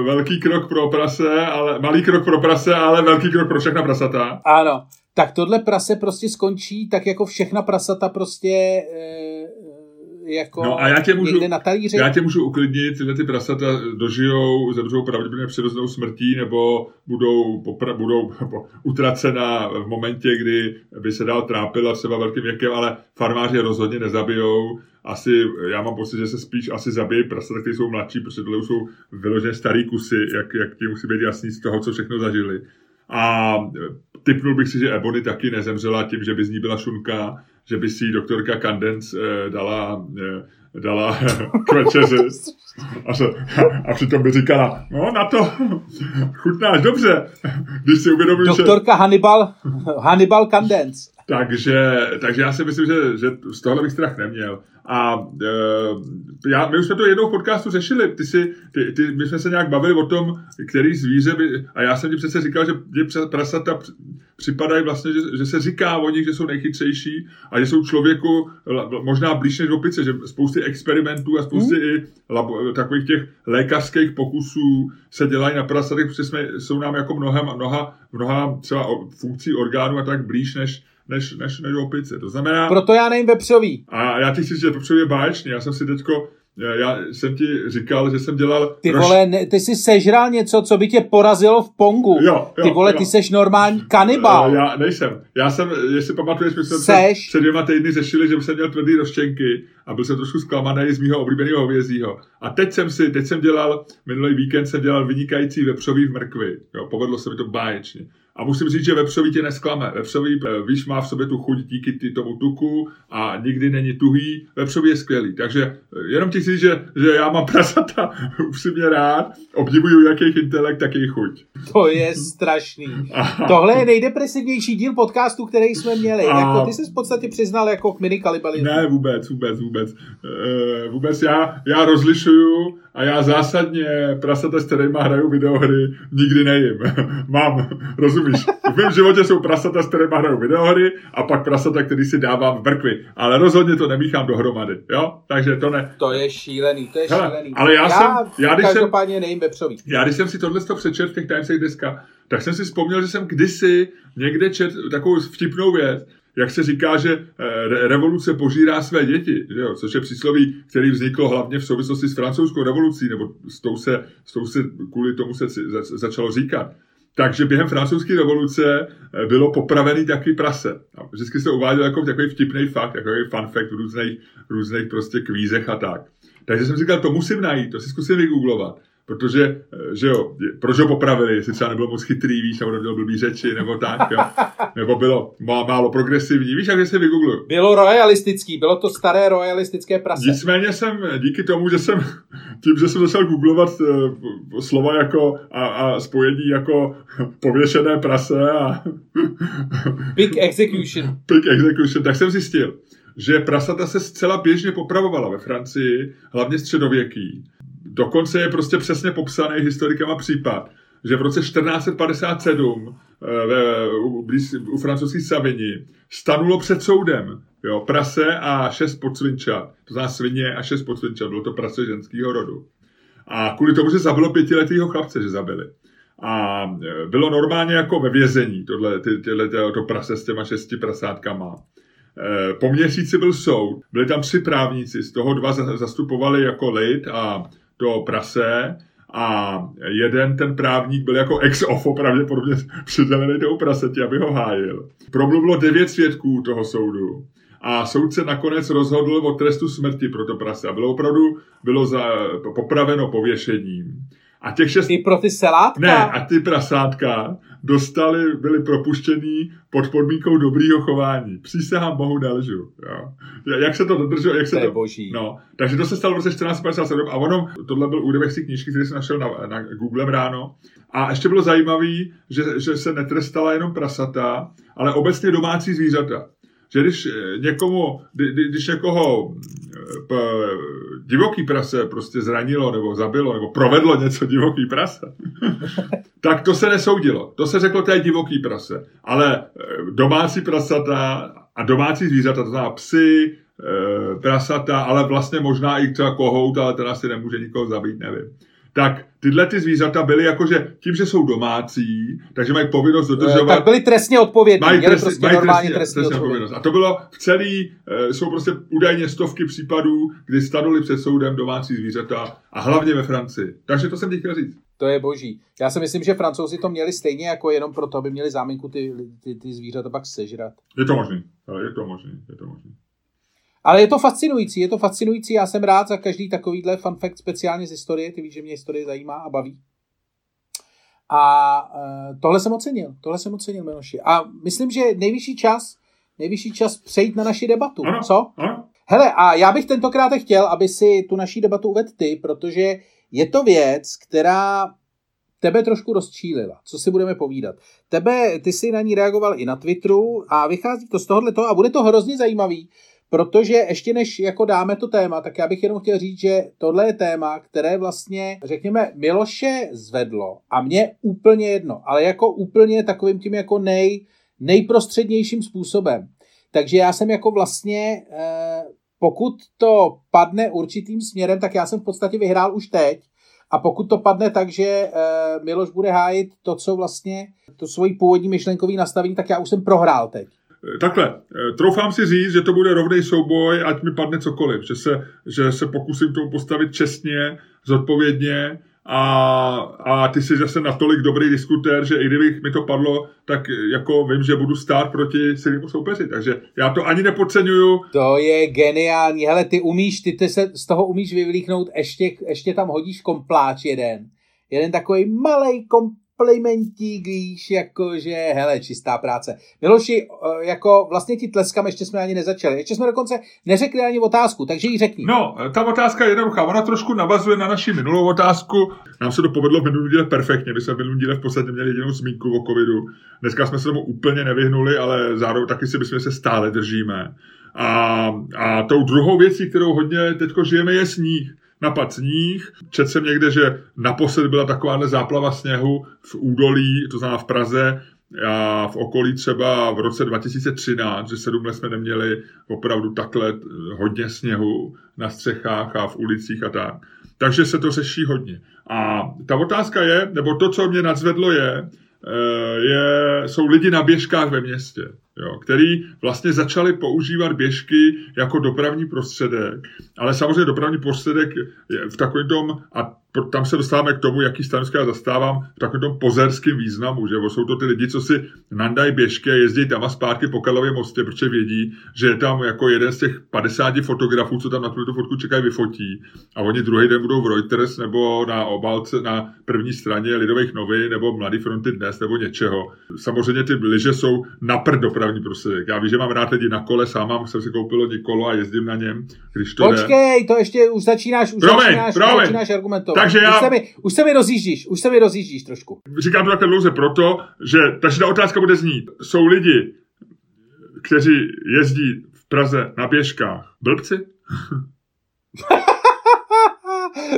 Speaker 1: velký krok pro prase, ale malý krok pro prase, ale velký krok pro všechna prasata.
Speaker 2: Ano. Tak tohle prase prostě skončí tak jako všechna prasata prostě e, jako
Speaker 1: no a já tě můžu,
Speaker 2: na talíři.
Speaker 1: Já tě můžu uklidnit, že ty prasata dožijou, zemřou pravděpodobně přirozenou smrtí, nebo budou, popra- budou utracena v momentě, kdy by se dál trápila třeba velkým věkem, ale farmáři rozhodně nezabijou. Asi, já mám pocit, že se spíš asi zabijí prasata, které jsou mladší, protože tohle jsou vyloženě starý kusy, jak, jak ti musí být jasný z toho, co všechno zažili. A typnul bych si, že Ebony taky nezemřela tím, že by z ní byla šunka, že by si doktorka Kandens eh, dala, eh, dala k večeři. A, se, a přitom by říkala, no na to chutnáš dobře, když si uvědomíš,
Speaker 2: Doktorka. Hannibal, Hannibal Kandens.
Speaker 1: Takže, takže já si myslím, že, že z tohle bych strach neměl. A e, já, my už jsme to jednou v podcastu řešili. Ty si, ty, ty, my jsme se nějak bavili o tom, který zvíře by... A já jsem ti přece říkal, že mě prasata připadají vlastně, že, že se říká o nich, že jsou nejchytřejší a že jsou člověku možná blíž než opice, že spousty experimentů a spousty hmm. i labo, takových těch lékařských pokusů se dělají na prasatech, protože jsme, jsou nám jako mnohem, mnoha, mnoha třeba funkcí orgánů a tak blíž než, než, než, než opice. To znamená...
Speaker 2: Proto já nejím vepřový.
Speaker 1: A já ti chci říct, že vepřový je báječný. Já jsem si teďko já jsem ti říkal, že jsem dělal...
Speaker 2: Ty roš... vole, ne, ty jsi sežral něco, co by tě porazilo v Pongu.
Speaker 1: Jo, jo,
Speaker 2: ty vole,
Speaker 1: jo.
Speaker 2: ty seš normální kanibal.
Speaker 1: Já nejsem. Já jsem, jestli pamatuješ, my jsme před, před dvěma týdny řešili, že jsem měl tvrdý roštěnky a byl jsem trošku zklamaný z mého oblíbeného hovězího. A teď jsem si, teď jsem dělal, minulý víkend jsem dělal vynikající vepřový v mrkvi. Jo, povedlo se mi to báječně. A musím říct, že vepřový tě nesklame. Vepřový, eh, víš, má v sobě tu chuť díky ty tomu tuku a nikdy není tuhý. Vepřový je skvělý. Takže eh, jenom ti chci říct, že, že já mám prasata upřímně rád, obdivuju jak jejich intelekt, tak jejich chuť.
Speaker 2: To je strašný. Tohle je nejdepresivnější díl podcastu, který jsme měli. A... Jako, ty jsi v podstatě přiznal jako k mini
Speaker 1: Ne, vůbec, vůbec, vůbec. Uh, vůbec já, já rozlišuju a já zásadně prasata, s kterými hraju videohry, nikdy nejím. Mám, rozumíš? V mém životě jsou prasata, s kterými hraju videohry a pak prasata, který si dávám v brkvi. Ale rozhodně to nemíchám dohromady, jo? Takže to ne.
Speaker 2: To je šílený, to je
Speaker 1: Hele,
Speaker 2: šílený.
Speaker 1: Ale já, já jsem, já když
Speaker 2: jsem, nejím vepřový.
Speaker 1: Já když jsem si tohle přečet v těch Timesech deska, tak jsem si vzpomněl, že jsem kdysi někde čet takovou vtipnou věc, jak se říká, že eh, revoluce požírá své děti, že jo? což je přísloví, který vzniklo hlavně v souvislosti s francouzskou revolucí, nebo s tou se, s tou se kvůli tomu se začalo říkat. Takže během francouzské revoluce eh, bylo popravený taky prase. Vždycky se uváděl jako takový vtipný fakt, takový fun fact v různých, různých prostě kvízech a tak. Takže jsem říkal, to musím najít, to si zkusím vygooglovat protože, eh, že jo, proč ho popravili, jestli třeba nebylo moc chytrý, víš, nebo nebyl blbý řeči, nebo tak, jo. nebo bylo málo progresivní, víš, jak se vygoogluju.
Speaker 2: Bylo royalistický, bylo to staré royalistické prase.
Speaker 1: Nicméně jsem, díky tomu, že jsem, tím, že jsem začal googlovat uh, slova jako a, a spojení jako pověšené prase a
Speaker 2: Big execution.
Speaker 1: Big execution, tak jsem zjistil, že prasata se zcela běžně popravovala ve Francii, hlavně středověký Dokonce je prostě přesně popsaný historikama případ, že v roce 1457 eh, ve, u, u francouzských Savini stanulo před soudem jo, prase a šest podsvinčat. To znamená svině a šest podsvinčat. Bylo to prase ženského rodu. A kvůli tomu, že zabilo pětiletýho chlapce, že zabili. A eh, bylo normálně jako ve vězení tohle, ty, tyhle, to prase s těma šesti prasátkama. Eh, po měsíci byl soud, byli tam tři právníci, z toho dva zastupovali jako lid a to prase a jeden ten právník byl jako ex ofo pravděpodobně přidělený tomu praseti, aby ho hájil. Promluvilo devět svědků toho soudu a soudce nakonec rozhodl o trestu smrti pro to prase a bylo opravdu bylo za, popraveno pověšením. A těch šest...
Speaker 2: I pro ty selátka?
Speaker 1: Ne, a ty prasátka dostali, byli propuštění pod podmínkou dobrýho chování. Přísahám Bohu nelžu. Jo. Jak se to dodrželo? Jak se
Speaker 2: to,
Speaker 1: to
Speaker 2: boží.
Speaker 1: No, takže to se stalo v roce 1457 a ono, tohle byl úryvek z knížky, který jsem našel na, na Google ráno. A ještě bylo zajímavé, že, že se netrestala jenom prasata, ale obecně domácí zvířata že když eh, někomu, když někoho eh, divoký prase prostě zranilo nebo zabilo nebo provedlo něco divoký prase, tak to se nesoudilo. To se řeklo, to je divoký prase. Ale eh, domácí prasata a domácí zvířata, to znamená psy, prasata, ale vlastně možná i třeba kohout, ale ten asi nemůže nikoho zabít, nevím tak tyhle ty zvířata byly jakože tím, že jsou domácí, takže mají povinnost dodržovat.
Speaker 2: Tak byli trestně odpovědní,
Speaker 1: mají,
Speaker 2: trest, prostě
Speaker 1: mají
Speaker 2: normálně
Speaker 1: trestně, trestně, trestně odpovědnost. A to bylo v celý, eh, jsou prostě údajně stovky případů, kdy stanuli před soudem domácí zvířata a hlavně ve Francii. Takže to jsem ti chtěl říct.
Speaker 2: To je boží. Já si myslím, že francouzi to měli stejně jako jenom proto, aby měli záminku ty, ty, ty zvířata pak sežrat.
Speaker 1: Je to možný, je to možný, je to možný.
Speaker 2: Ale je to fascinující, je to fascinující, já jsem rád za každý takovýhle fun fact speciálně z historie, ty víš, že mě historie zajímá a baví. A uh, tohle jsem ocenil, tohle jsem ocenil, Miloši. A myslím, že nejvyšší čas, nejvyšší čas přejít na naši debatu.
Speaker 1: Ano,
Speaker 2: Co?
Speaker 1: Ano.
Speaker 2: Hele, a já bych tentokrát chtěl, aby si tu naší debatu uvedl ty, protože je to věc, která tebe trošku rozčílila. Co si budeme povídat? Tebe, ty jsi na ní reagoval i na Twitteru a vychází to z tohohle toho a bude to hrozně zajímavý, Protože ještě než jako dáme to téma, tak já bych jenom chtěl říct, že tohle je téma, které vlastně, řekněme, Miloše zvedlo a mě úplně jedno, ale jako úplně takovým tím jako nej, nejprostřednějším způsobem. Takže já jsem jako vlastně, eh, pokud to padne určitým směrem, tak já jsem v podstatě vyhrál už teď. A pokud to padne tak, že eh, Miloš bude hájit to, co vlastně, to svojí původní myšlenkový nastavení, tak já už jsem prohrál teď.
Speaker 1: Takhle, eh, troufám si říct, že to bude rovný souboj, ať mi padne cokoliv, že se, že se pokusím tomu postavit čestně, zodpovědně a, a ty jsi zase natolik dobrý diskutér, že i kdybych mi to padlo, tak jako vím, že budu stát proti silnému soupeři, takže já to ani nepodceňuju.
Speaker 2: To je geniální, hele, ty umíš, ty, ty se z toho umíš vyvlíknout, ještě, ještě tam hodíš kompláč jeden, jeden takový malý kom, komplimentík, víš, jakože, hele, čistá práce. Miloši, eh, jako vlastně ti tleskám, ještě jsme ani nezačali. Ještě jsme dokonce neřekli ani otázku, takže ji řekni.
Speaker 1: No, ta otázka je jednoduchá. Ona trošku navazuje na naši minulou otázku. Nám se to povedlo v minulý díle perfektně. My jsme v minulý díle v podstatě měli jedinou zmínku o covidu. Dneska jsme se tomu úplně nevyhnuli, ale zároveň taky si myslím, že se stále držíme. A, a tou druhou věcí, kterou hodně teďko žijeme, je sníh napad sníh. Četl jsem někde, že naposled byla takováhle záplava sněhu v údolí, to znamená v Praze, a v okolí třeba v roce 2013, že sedm let jsme neměli opravdu takhle hodně sněhu na střechách a v ulicích a tak. Takže se to řeší hodně. A ta otázka je, nebo to, co mě nadzvedlo je, eh, je jsou lidi na běžkách ve městě jo, který vlastně začali používat běžky jako dopravní prostředek. Ale samozřejmě dopravní prostředek je v takovém tom, a tam se dostáváme k tomu, jaký stanoviska já zastávám v takovém tom pozerském významu, že jsou to ty lidi, co si nandají běžky a jezdí tam a zpátky po Karlově mostě, protože vědí, že je tam jako jeden z těch 50 fotografů, co tam na tu fotku čekají, vyfotí a oni druhý den budou v Reuters nebo na obálce na první straně Lidových novin nebo Mladý fronty dnes nebo něčeho. Samozřejmě ty lyže jsou napr dopravní prostředek. Já vím, že mám rád lidi na kole, sám mám, jsem si koupil lodi kolo a jezdím na něm, když to
Speaker 2: Počkej, jde. to ještě už začínáš, už promiň, začínáš, promiň. začínáš argumentovat. Takže já... Už se, mi, už se mi rozjíždíš, už se mi rozjíždíš trošku.
Speaker 1: Říkám to takhle dlouze proto, že takže ta otázka bude znít. Jsou lidi, kteří jezdí v Praze na běžkách. Blbci?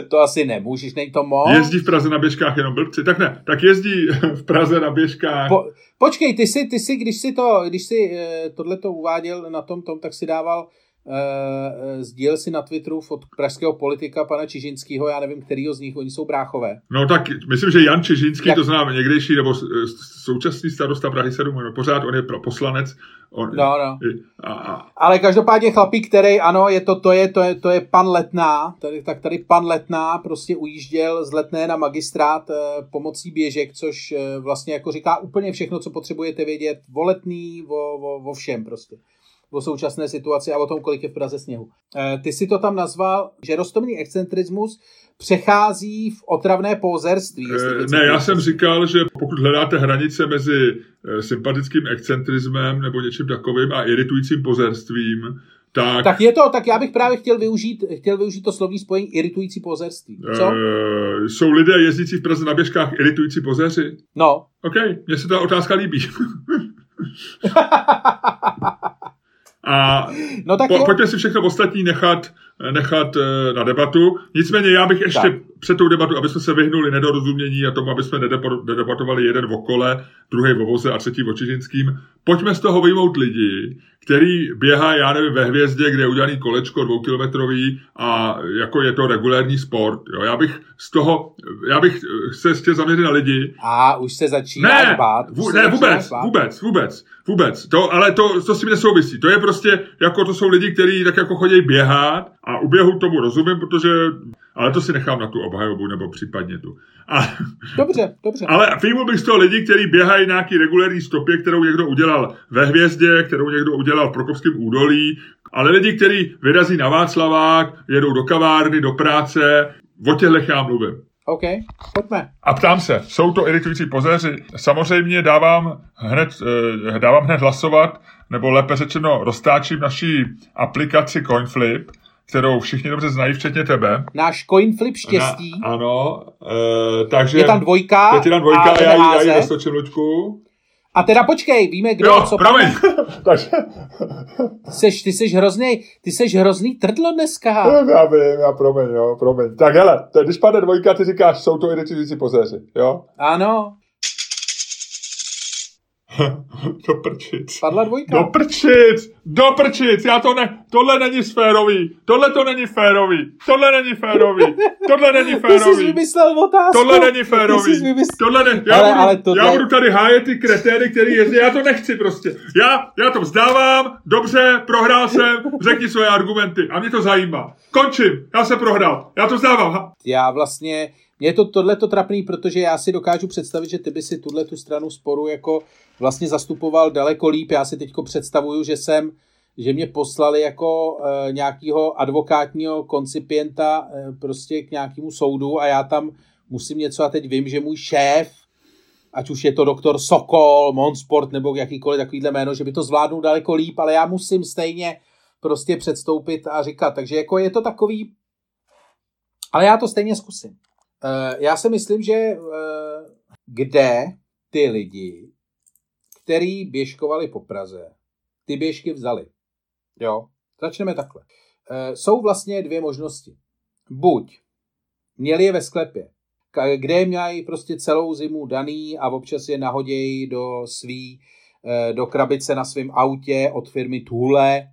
Speaker 2: to asi nemůžeš, nej to moc.
Speaker 1: Jezdí v Praze na běžkách jenom blbci? Tak ne, tak jezdí v Praze na běžkách. Po,
Speaker 2: počkej, ty si, ty si, když si to, když si eh, tohleto uváděl na tom, tom, tak si dával sdílel si na Twitteru od pražského politika pana Čižinského, já nevím, kterýho z nich, oni jsou bráchové.
Speaker 1: No tak myslím, že Jan Čižinský, Jak... to znám někdejší, nebo současný starosta Prahy 7, no, pořád on je poslanec. On,
Speaker 2: no, no. A, a... Ale každopádně chlapík, který, ano, je to, to, je, to, je, to je pan Letná, tady, tak tady pan Letná prostě ujížděl z Letné na magistrát eh, pomocí běžek, což eh, vlastně jako říká úplně všechno, co potřebujete vědět o Letný, o, o, o všem prostě o současné situaci a o tom, kolik je v Praze sněhu. E, ty si to tam nazval, že rostomný excentrismus přechází v otravné pózerství.
Speaker 1: E, ne, já jsem říkal, že pokud hledáte hranice mezi e, sympatickým excentrismem nebo něčím takovým a iritujícím pozerstvím, tak...
Speaker 2: tak je to, tak já bych právě chtěl využít, chtěl využít to slovní spojení iritující pozerství. Co?
Speaker 1: E, jsou lidé jezdící v Praze na běžkách iritující pozeři?
Speaker 2: No.
Speaker 1: OK, mně se ta otázka líbí. A no tak po, pojďme si všechno ostatní nechat, nechat eh, na debatu. Nicméně já bych ještě tak. před tou debatu, aby jsme se vyhnuli nedorozumění a tomu, aby jsme nedebatovali jeden v okole, druhý v voze a třetí v očiřinským, pojďme z toho vyjmout lidi, který běhá, já nevím, ve hvězdě, kde je udělaný kolečko dvoukilometrový a jako je to regulární sport. Jo. Já bych z toho, já bych se chtěl zaměřit na lidi.
Speaker 2: A už se začíná
Speaker 1: ne,
Speaker 2: bát.
Speaker 1: Vů, ne, vůbec, bát. vůbec, vůbec, vůbec. To, ale to, to s tím nesouvisí. To je prostě, jako to jsou lidi, kteří tak jako chodí běhat a u běhu tomu rozumím, protože ale to si nechám na tu obhajobu nebo případně tu. A,
Speaker 2: dobře, dobře.
Speaker 1: Ale filmu bych z toho lidi, kteří běhají nějaký regulární stopě, kterou někdo udělal ve Hvězdě, kterou někdo udělal v Prokopském údolí, ale lidi, kteří vyrazí na Václavák, jedou do kavárny, do práce, o těchto já mluvím.
Speaker 2: OK, pojďme.
Speaker 1: A ptám se, jsou to iritující pozéři? Samozřejmě dávám hned, eh, dávám hned hlasovat, nebo lépe řečeno roztáčím naší aplikaci CoinFlip, kterou všichni dobře znají, včetně tebe.
Speaker 2: Náš CoinFlip štěstí.
Speaker 1: Na, ano, e, takže...
Speaker 2: Je tam dvojka.
Speaker 1: Je tam dvojka a, já, já ji roztočím, Luďku.
Speaker 2: A teda počkej, víme, kdo
Speaker 1: jo, co promiň. Takže...
Speaker 2: ty, seš, ty seš hrozný, ty seš hrozný trdlo dneska.
Speaker 1: Já vím, já promiň, jo, promiň. Tak hele, když padne dvojka, ty říkáš, jsou to iritující pozéři, jo?
Speaker 2: Ano.
Speaker 1: do prčic.
Speaker 2: Padla dvojka.
Speaker 1: Do prčic, do prčic, já to ne, tohle není férový, tohle to není férový, tohle není férový, tohle není férový.
Speaker 2: Ty jsi vymyslel otázku.
Speaker 1: Tohle není férový, vymysl... tohle ne, já, ale, budu, ale tohle... já budu tady hájet ty kretéry, který jezdí, já to nechci prostě. Já, já to vzdávám, dobře, prohrál jsem, řekni svoje argumenty a mě to zajímá. Končím, já jsem prohrál, já to vzdávám.
Speaker 2: Já vlastně, mě je to tohleto trapný, protože já si dokážu představit, že ty by si tuhle tu stranu sporu jako vlastně zastupoval daleko líp. Já si teď představuju, že jsem že mě poslali jako e, nějakého advokátního koncipienta e, prostě k nějakému soudu a já tam musím něco a teď vím, že můj šéf, ať už je to doktor Sokol, Monsport nebo jakýkoliv takovýhle jméno, že by to zvládnul daleko líp, ale já musím stejně prostě předstoupit a říkat. Takže jako je to takový, ale já to stejně zkusím. E, já si myslím, že e, kde ty lidi který běžkovali po Praze, ty běžky vzali. Jo, začneme takhle. E, jsou vlastně dvě možnosti. Buď měli je ve sklepě, kde měli prostě celou zimu daný a občas je nahodějí do svý, do krabice na svém autě od firmy Thule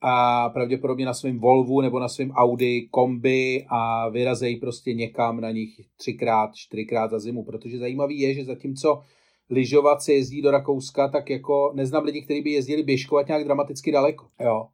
Speaker 2: a pravděpodobně na svém Volvu nebo na svém Audi kombi a vyrazejí prostě někam na nich třikrát, čtyřikrát za zimu, protože zajímavý je, že zatímco lyžovat se jezdí do Rakouska, tak jako neznám lidi, kteří by jezdili běžkovat nějak dramaticky daleko. Jo.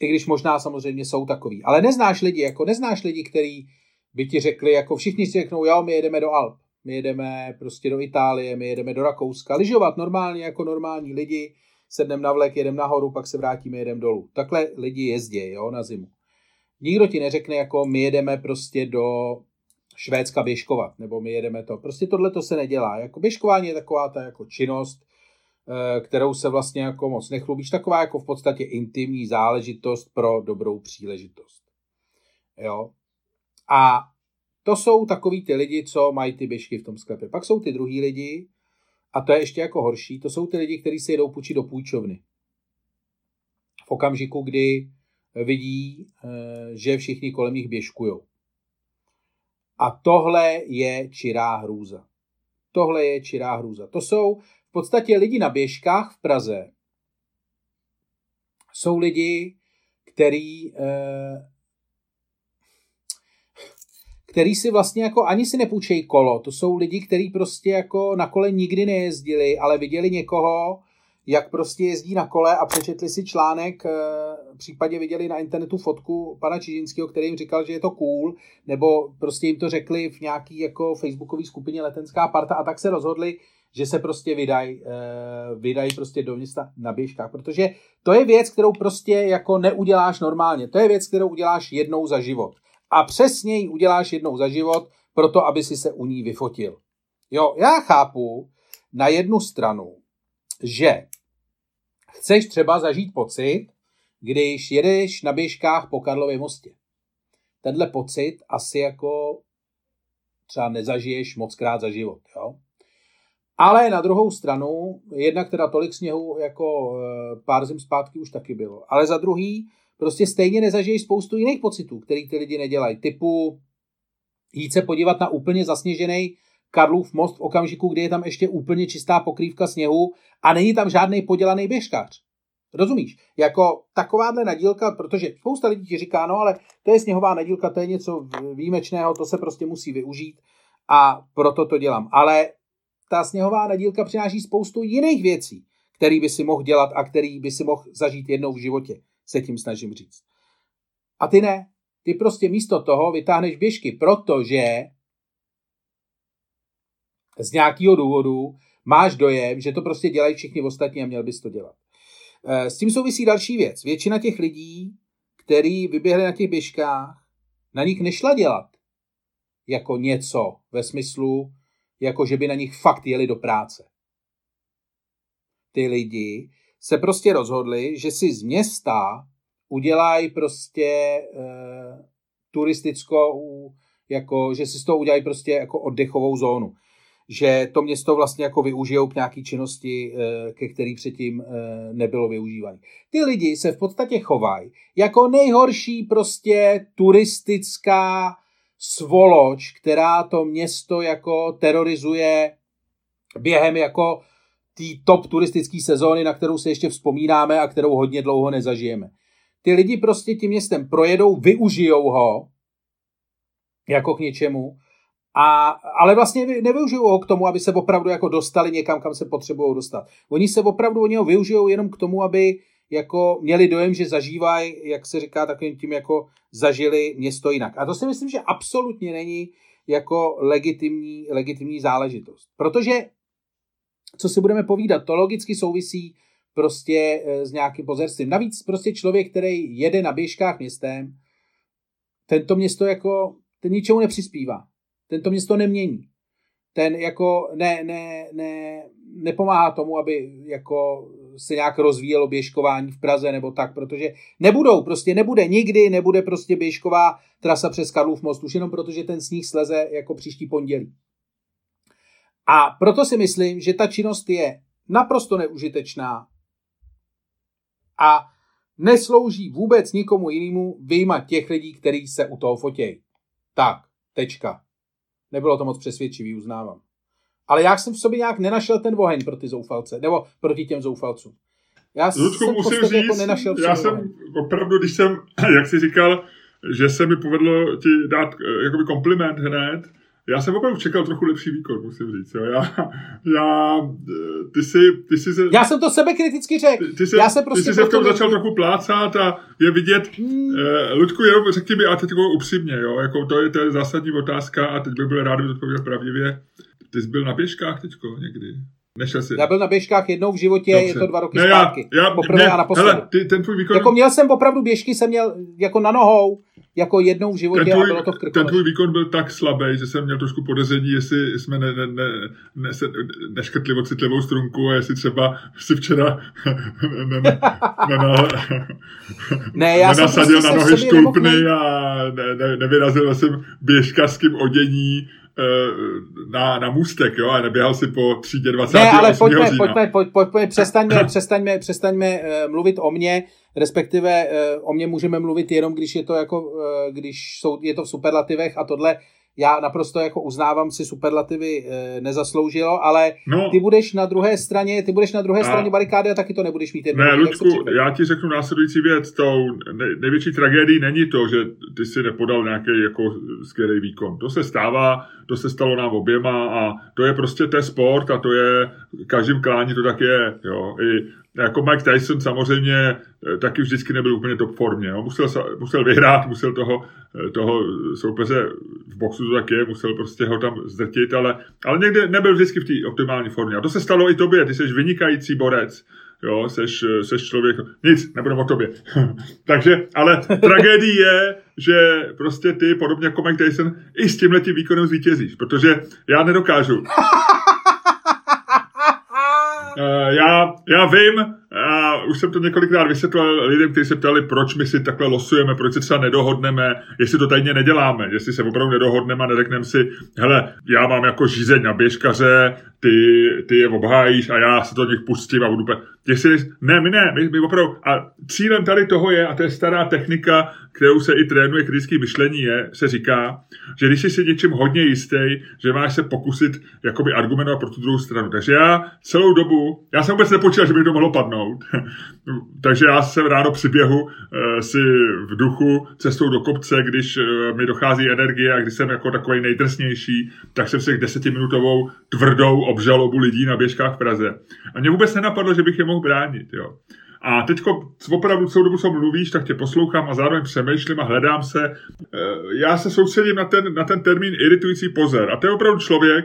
Speaker 2: I když možná samozřejmě jsou takový. Ale neznáš lidi, jako neznáš lidi, kteří by ti řekli, jako všichni si řeknou, jo, my jedeme do Alp, my jedeme prostě do Itálie, my jedeme do Rakouska, lyžovat normálně jako normální lidi, sedneme na vlek, jedeme nahoru, pak se vrátíme, jedeme dolů. Takhle lidi jezdí, jo, na zimu. Nikdo ti neřekne, jako my jedeme prostě do Švédska běžkovat, nebo my jedeme to. Prostě tohle to se nedělá. Jako běžkování je taková ta jako činnost, eh, kterou se vlastně jako moc nechlubíš, taková jako v podstatě intimní záležitost pro dobrou příležitost. Jo. A to jsou takový ty lidi, co mají ty běžky v tom sklepě. Pak jsou ty druhý lidi, a to je ještě jako horší, to jsou ty lidi, kteří si jedou půjčit do půjčovny. V okamžiku, kdy vidí, eh, že všichni kolem nich běžkujou. A tohle je čirá hrůza. Tohle je čirá hrůza. To jsou v podstatě lidi na běžkách v Praze. Jsou lidi, který, eh, který si vlastně jako ani si nepůjčejí kolo. To jsou lidi, kteří prostě jako na kole nikdy nejezdili, ale viděli někoho, jak prostě jezdí na kole a přečetli si článek, eh, případně viděli na internetu fotku pana Čižinského, který jim říkal, že je to cool, nebo prostě jim to řekli v nějaký jako facebookové skupině Letenská parta a tak se rozhodli, že se prostě vydají eh, vydaj prostě do města na běžkách, protože to je věc, kterou prostě jako neuděláš normálně. To je věc, kterou uděláš jednou za život. A přesně ji uděláš jednou za život, proto aby si se u ní vyfotil. Jo, já chápu na jednu stranu, že chceš třeba zažít pocit, když jedeš na běžkách po Karlově mostě. Tenhle pocit asi jako třeba nezažiješ moc krát za život. Jo? Ale na druhou stranu, jednak teda tolik sněhu jako e, pár zim zpátky už taky bylo. Ale za druhý, prostě stejně nezažiješ spoustu jiných pocitů, který ty lidi nedělají. Typu jít se podívat na úplně zasněžený Karlův most v okamžiku, kdy je tam ještě úplně čistá pokrývka sněhu a není tam žádný podělaný běžkář. Rozumíš? Jako takováhle nadílka, protože spousta lidí ti říká, no ale to je sněhová nadílka, to je něco výjimečného, to se prostě musí využít a proto to dělám. Ale ta sněhová nadílka přináší spoustu jiných věcí, který by si mohl dělat a který by si mohl zažít jednou v životě, se tím snažím říct. A ty ne. Ty prostě místo toho vytáhneš běžky, protože z nějakého důvodu máš dojem, že to prostě dělají všichni ostatní a měl bys to dělat. Eh, s tím souvisí další věc. Většina těch lidí, který vyběhli na těch běžkách, na nich nešla dělat. jako něco ve smyslu, jako že by na nich fakt jeli do práce. Ty lidi se prostě rozhodli, že si z města udělají prostě e, turistickou, jako, že si z toho udělají prostě jako oddechovou zónu. Že to město vlastně jako využijou k nějaký činnosti, e, ke který předtím e, nebylo využívané. Ty lidi se v podstatě chovají jako nejhorší prostě turistická svoloč, která to město jako terorizuje během jako té top turistické sezóny, na kterou se ještě vzpomínáme a kterou hodně dlouho nezažijeme. Ty lidi prostě tím městem projedou, využijou ho jako k něčemu, a, ale vlastně nevyužijou ho k tomu, aby se opravdu jako dostali někam, kam se potřebují dostat. Oni se opravdu oni ho využijou jenom k tomu, aby jako měli dojem, že zažívají, jak se říká, takovým tím jako zažili město jinak. A to si myslím, že absolutně není jako legitimní, legitimní záležitost. Protože, co si budeme povídat, to logicky souvisí prostě eh, s nějakým pozerstvím. Navíc prostě člověk, který jede na běžkách městem, tento město jako, ten ničemu nepřispívá. Tento město nemění. Ten jako ne, ne, ne, nepomáhá tomu, aby jako se nějak rozvíjelo běžkování v Praze nebo tak, protože nebudou, prostě nebude nikdy, nebude prostě běžková trasa přes Karlův most, už jenom protože ten sníh sleze jako příští pondělí. A proto si myslím, že ta činnost je naprosto neužitečná a neslouží vůbec nikomu jinému, vyjma těch lidí, kteří se u toho fotějí. Tak, tečka. Nebylo to moc přesvědčivý, uznávám. Ale já jsem v sobě nějak nenašel ten oheň pro ty zoufalce, nebo proti těm zoufalcům.
Speaker 1: Já Ludku, jsem musím říct, jako nenašel já jsem oheň. opravdu, když jsem, jak jsi říkal, že se mi povedlo ti dát eh, jakoby kompliment hned, já jsem opravdu čekal trochu lepší výkon, musím říct. Jo. Já, já, ty jsi, ty jsi se,
Speaker 2: já jsem to sebe kriticky řekl.
Speaker 1: Ty, ty, se, já se prostě ty jsi se v tom začal trochu plácat a je vidět, hmm. eh, Ludku, jenom řekni mi, a teď jako upřímně, jo, jako to je, to je zásadní otázka a teď bych byl rád, kdyby odpověděl pravdivě. Ty jsi byl na pěškách teďko někdy? Nešel jsi.
Speaker 2: Já byl na běžkách jednou v životě, Dobře. je to dva roky ne, zpátky.
Speaker 1: Já, já, Poprvé ne, a naposledy. Hele, ty, ten tvůj výkon...
Speaker 2: Jako měl jsem opravdu běžky, jsem měl jako na nohou, jako jednou v životě ten tvůj, a bylo to v
Speaker 1: Ten tvůj výkon byl tak slabý, že jsem měl trošku podezření, jestli jsme ne, ne, ne, ne, se, neškrtli o citlivou strunku a jestli třeba si včera ne, ne, ne, ne,
Speaker 2: ne, já
Speaker 1: nenasadil prostě na nohy štulpny a ne, ne, nevyrazil jsem běžkařským odění na, na můstek, jo, a neběhal si po třídě 20.
Speaker 2: Ne, ale pojďme, října. pojďme, pojďme, pojďme, přestaňme, přestaňme, přestaňme uh, mluvit o mně, respektive uh, o mně můžeme mluvit jenom, když je to jako, když jsou, je to v superlativech a tohle já naprosto jako uznávám si superlativy e, nezasloužilo, ale no. ty budeš na druhé straně, ty budeš na druhé a... straně barikády a taky to nebudeš mít
Speaker 1: jednou. Ne, Ludku, já ti řeknu následující věc. Tou největší tragédií není to, že ty si nepodal nějaký jako skvělý výkon. To se stává, to se stalo nám oběma a to je prostě ten sport a to je, každým klání to tak je. Jo. I jako Mike Tyson samozřejmě eh, taky vždycky nebyl úplně top formě. Jo. Musel, musel vyhrát, musel toho, eh, toho soupeře v boxu to tak je, musel prostě ho tam zdrtit, ale, ale někde nebyl vždycky v té optimální formě. A to se stalo i tobě, ty jsi vynikající borec, jo, seš, eh, seš člověk, nic, nebudem o tobě. Takže, ale tragédie je, že prostě ty, podobně jako Mike Tyson, i s tímhletím výkonem zvítězíš, protože já nedokážu. Uh, já, já vím, a už jsem to několikrát vysvětlil lidem, kteří se ptali, proč my si takhle losujeme, proč se třeba nedohodneme, jestli to tajně neděláme, jestli se opravdu nedohodneme a neřekneme si, hele, já mám jako žízeň na běžkaře, ty, ty je obhájíš a já se to nich pustím a budu... Jestli, ne, my ne, my, my opravdu... A cílem tady toho je, a to je stará technika, kterou se i trénuje kritické myšlení, je, se říká, že když jsi si něčím hodně jistý, že máš se pokusit jakoby argumentovat pro tu druhou stranu. Takže já celou dobu, já jsem vůbec nepočítal, že by to mohlo padnout. Takže já jsem ráno při běhu e, si v duchu cestou do kopce, když e, mi dochází energie a když jsem jako takový nejdrsnější, tak jsem si desetiminutovou tvrdou obžalobu lidí na běžkách v Praze. A mě vůbec nenapadlo, že bych je mohl bránit. Jo. A teď opravdu celou dobu, co mluvíš, tak tě poslouchám a zároveň přemýšlím a hledám se. E, já se soustředím na ten, na ten termín iritující pozor. A to je opravdu člověk,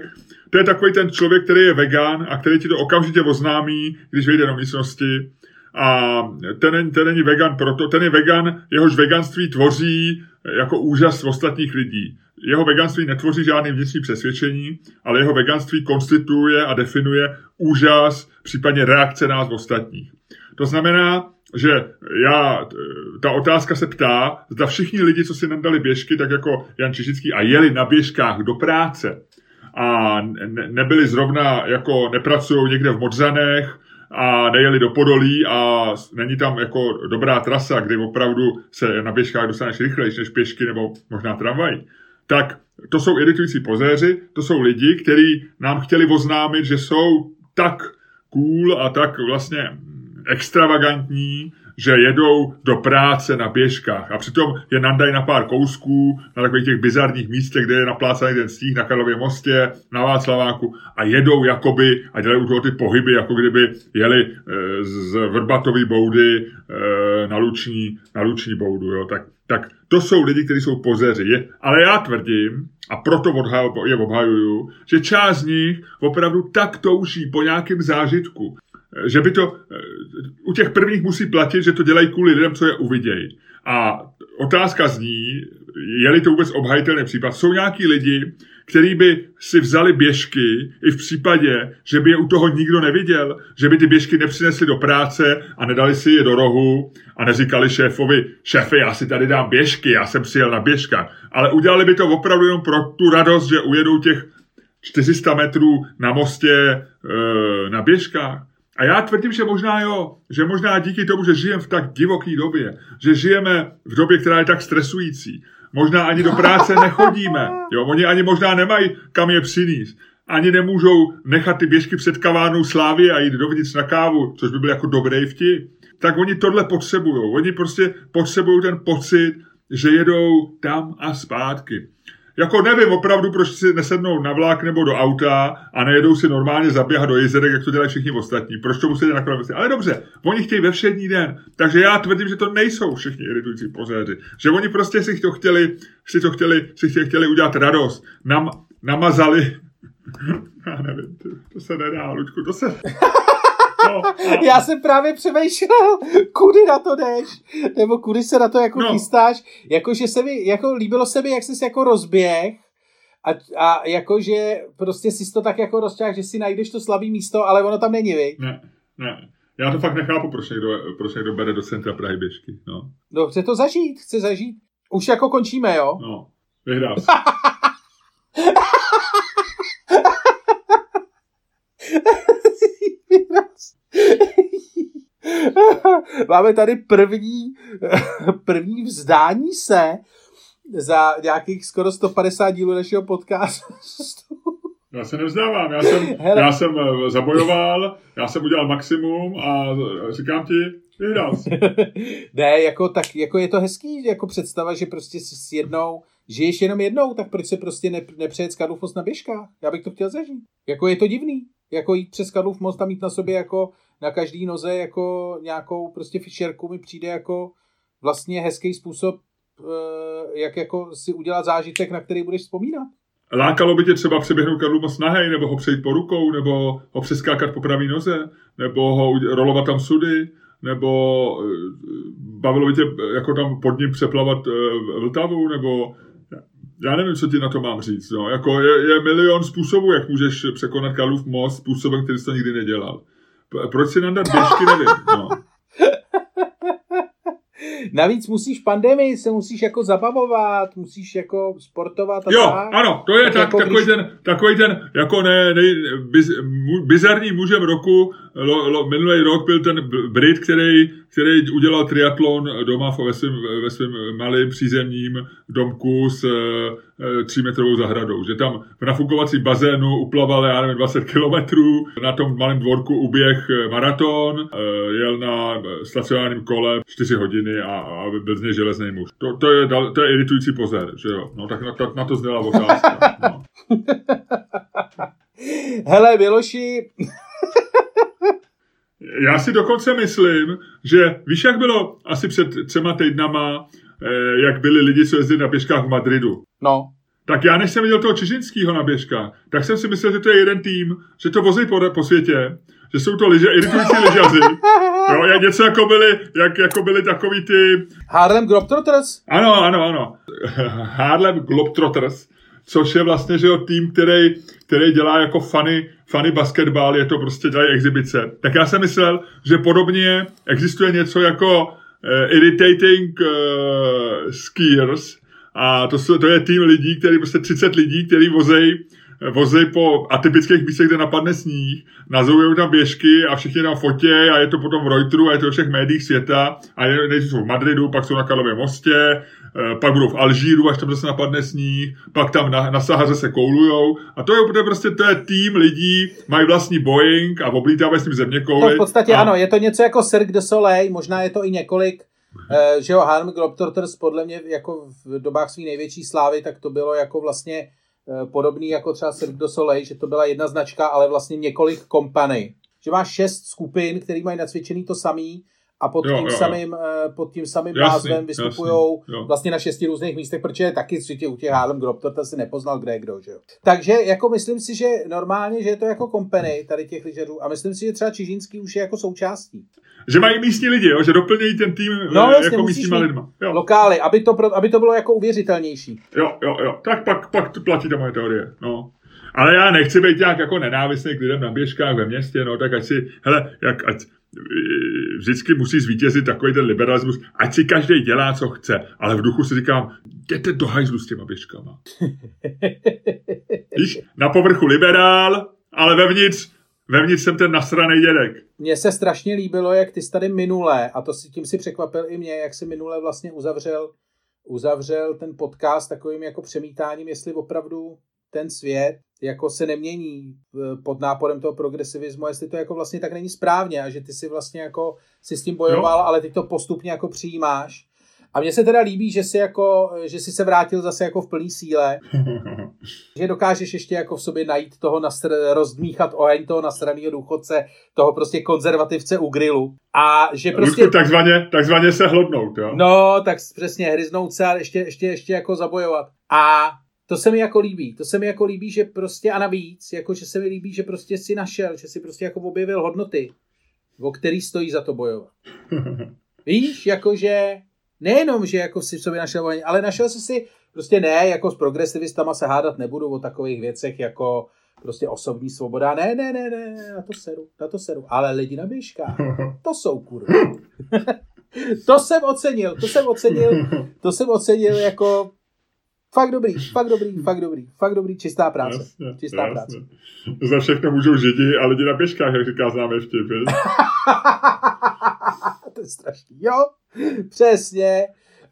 Speaker 1: to je takový ten člověk, který je vegan a který ti to okamžitě oznámí, když vyjde do místnosti. A ten, ten není vegan proto, ten je vegan, jehož veganství tvoří jako úžas ostatních lidí. jeho veganství netvoří žádný vnitřní přesvědčení, ale jeho veganství konstituje a definuje úžas, případně reakce nás ostatních. To znamená, že já, ta otázka se ptá, zda všichni lidi, co si nadali běžky, tak jako Jan Čižický, a jeli na běžkách do práce a ne, nebyli zrovna, jako nepracují někde v Modřanech, a nejeli do Podolí a není tam jako dobrá trasa, kde opravdu se na běžkách dostaneš rychlejší než pěšky nebo možná tramvaj, tak to jsou iritující pozéři, to jsou lidi, kteří nám chtěli oznámit, že jsou tak cool a tak vlastně extravagantní, že jedou do práce na běžkách a přitom je nandají na pár kousků, na takových těch bizarních místech, kde je naplácaný ten stíh na Karlově mostě, na Václaváku a jedou jakoby a dělají u toho ty pohyby, jako kdyby jeli e, z Vrbatový boudy e, na, luční, na luční boudu. Jo. Tak, tak to jsou lidi, kteří jsou pozeři. Je, ale já tvrdím, a proto je obhajuju, že část z nich opravdu tak touží po nějakém zážitku, že by to, u těch prvních musí platit, že to dělají kvůli lidem, co je uvidějí. A otázka zní, je-li to vůbec obhajitelný případ, jsou nějaký lidi, kteří by si vzali běžky i v případě, že by je u toho nikdo neviděl, že by ty běžky nepřinesli do práce a nedali si je do rohu a neříkali šéfovi, šéfe, já si tady dám běžky, já jsem přijel na běžka. Ale udělali by to opravdu jenom pro tu radost, že ujedou těch 400 metrů na mostě e, na běžkách. A já tvrdím, že možná jo, že možná díky tomu, že žijeme v tak divoké době, že žijeme v době, která je tak stresující, možná ani do práce nechodíme, jo, oni ani možná nemají kam je přinést, ani nemůžou nechat ty běžky před kavárnou slávy a jít dovnitř na kávu, což by byl jako dobrý vtip. Tak oni tohle potřebují. Oni prostě potřebují ten pocit, že jedou tam a zpátky. Jako nevím opravdu, proč si nesednou na vlak nebo do auta a nejedou si normálně zaběhat do jezerek, jak to dělají všichni ostatní. Proč to musí na kolem Ale dobře, oni chtějí ve všední den. Takže já tvrdím, že to nejsou všichni iritující pozéři. Že oni prostě si to chtěli, si to chtěli, si chtěli, chtěli udělat radost. Nam, namazali já nevím, to, se nedá, Luďku, to se...
Speaker 2: No, no. Já jsem právě přemýšlel, kudy na to jdeš, nebo kudy se na to jako no. chystáš, jako, že se mi, jako líbilo se mi, jak jsi jako rozběh, a, a jakože prostě si to tak jako rozťah, že si najdeš to slabý místo, ale ono tam není, vy?
Speaker 1: Ne, ne. Já to fakt nechápu, proč někdo, proč někdo bere do centra Prahy běžky. No.
Speaker 2: no, chce to zažít, chce zažít. Už jako končíme, jo?
Speaker 1: No, vyhrál
Speaker 2: Máme tady první, první vzdání se za nějakých skoro 150 dílů našeho podcastu.
Speaker 1: Já se nevzdávám, já jsem, já jsem eh, zabojoval, já jsem udělal maximum a říkám ti, vyhrál
Speaker 2: ne, jako, tak, jako je to hezký, jako představa, že prostě s jednou, žiješ jenom jednou, tak proč se prostě ne, nepřejet z na běžkách? Já bych to chtěl zažít. Jako je to divný jako jít přes Karlův most a mít na sobě jako na každý noze jako nějakou prostě fišerku mi přijde jako vlastně hezký způsob, eh, jak jako si udělat zážitek, na který budeš vzpomínat.
Speaker 1: Lákalo by tě třeba přeběhnout Karlův most nahej, nebo ho přejít po rukou, nebo ho přeskákat po pravý noze, nebo ho rolovat tam sudy, nebo eh, bavilo by tě jako tam pod ním přeplavat eh, Vltavu, nebo já nevím, co ti na to mám říct. No. Jako je, je milion způsobů, jak můžeš překonat Karlův most způsobem, který jsi to nikdy nedělal. Proč si nadat běžky, nevím. No.
Speaker 2: Navíc musíš pandemii, se musíš jako zabavovat, musíš jako sportovat a
Speaker 1: Jo, tak. ano, to je tak, tak jako takový, když... ten, takový ten, jako ne, ne biz, bizarní mužem roku, lo, lo, minulý rok byl ten Brit, který, který udělal triatlon doma ve svém ve svým malým přízemním domku s e, třímetrovou zahradou. Že tam v nafukovací bazénu uplaval, já nevím, 20 kilometrů, na tom malém dvorku uběh maraton, e, jel na stacionárním kole 4 hodiny a, a byl z něj železný muž. To, to, je, to je iritující pozor, že jo? No tak na, to, na to zněla otázka. No.
Speaker 2: Hele, Miloši,
Speaker 1: já si dokonce myslím, že víš, jak bylo asi před třema týdnama, eh, jak byli lidi, co jezdili na běžkách v Madridu.
Speaker 2: No.
Speaker 1: Tak já, než jsem viděl toho Čižinského na běžkách, tak jsem si myslel, že to je jeden tým, že to vozí po, po světě, že jsou to liže, iritující lyžaři Jo, je něco jako byly, jak, jako byly takový ty...
Speaker 2: Harlem Globetrotters?
Speaker 1: Ano, ano, ano. Harlem Globetrotters, což je vlastně, že jo, tým, který, který dělá jako funny, funny basketbal, je to prostě dělají exibice. Tak já jsem myslel, že podobně existuje něco jako uh, irritating uh, skiers, a to, jsou, to je tým lidí, který prostě 30 lidí, který vozejí vozej po atypických místech, kde napadne sníh, nazoují tam běžky a všichni tam fotě a je to potom v Reuteru a je to ve všech médiích světa a je, jsou v Madridu, pak jsou na Karlově mostě, eh, pak budou v Alžíru, až tam zase napadne sníh, pak tam na, na Sahaře se koulujou a to je prostě to je tým lidí, mají vlastní Boeing a oblítávají s tím země kouly.
Speaker 2: To v podstatě
Speaker 1: a...
Speaker 2: ano, je to něco jako Cirque du Soleil, možná je to i několik Uh, že jo, Harlem Globetrotters podle mě jako v dobách své největší slávy, tak to bylo jako vlastně uh, podobný jako třeba Cirque du Soleil, že to byla jedna značka, ale vlastně několik kompany. Že máš šest skupin, který mají nacvičený to samý a pod jo, tím jo, samým, jo. Uh, pod tím samým jasný, názvem vystupují vlastně na šesti různých místech, protože taky že u těch Harlem Globetrotters si nepoznal, kde je kdo, že jo. Takže jako myslím si, že normálně, že je to jako kompany tady těch lyžařů a myslím si, že třeba Čižínský už je jako součástí
Speaker 1: že mají místní lidi, jo? že doplnějí ten tým no, jasně, jako místníma lidma. Jo.
Speaker 2: Lokály, aby to, aby to bylo jako uvěřitelnější.
Speaker 1: Jo, jo, jo. Tak pak, pak to platí ta moje teorie. No. Ale já nechci být nějak jako nenávistný k lidem na běžkách ve městě, no, tak ať si, hele, jak, ať, vždycky musí zvítězit takový ten liberalismus, ať si každý dělá, co chce, ale v duchu si říkám, jděte do hajzlu s těma běžkama. Víš, na povrchu liberál, ale vevnitř Vevnitř jsem ten nasraný dědek.
Speaker 2: Mně se strašně líbilo, jak ty jsi tady minule, a to si tím si překvapil i mě, jak si minule vlastně uzavřel, uzavřel ten podcast takovým jako přemítáním, jestli opravdu ten svět jako se nemění pod náporem toho progresivismu, jestli to jako vlastně tak není správně a že ty si vlastně jako si s tím bojoval, no. ale ty to postupně jako přijímáš a mně se teda líbí, že jsi, jako, že jsi se vrátil zase jako v plný síle, že dokážeš ještě jako v sobě najít toho, nastr, rozdmíchat oheň toho nasraného důchodce, toho prostě konzervativce u grilu. A že prostě...
Speaker 1: Ludku, takzvaně, takzvaně se hlodnout, jo?
Speaker 2: No, tak přesně, hryznout se a ještě, ještě, ještě jako zabojovat. A to se mi jako líbí. To se mi jako líbí, že prostě a navíc, jako že se mi líbí, že prostě si našel, že si prostě jako objevil hodnoty, o který stojí za to bojovat. Víš, jakože nejenom, že jako si v sobě našel ale našel jsi si, prostě ne, jako s progresivistama se hádat nebudu o takových věcech, jako prostě osobní svoboda. Ne, ne, ne, ne, na to seru, na to seru. Ale lidi na běžkách, to jsou kurva. to jsem ocenil, to jsem ocenil, to jsem ocenil jako fakt dobrý, fakt dobrý, fakt dobrý, fakt dobrý, čistá práce. Jasně, čistá jasně. práce.
Speaker 1: Za všechno můžou židi a lidi na běžkách, jak říká známé vtip.
Speaker 2: to je strašný. Jo, přesně.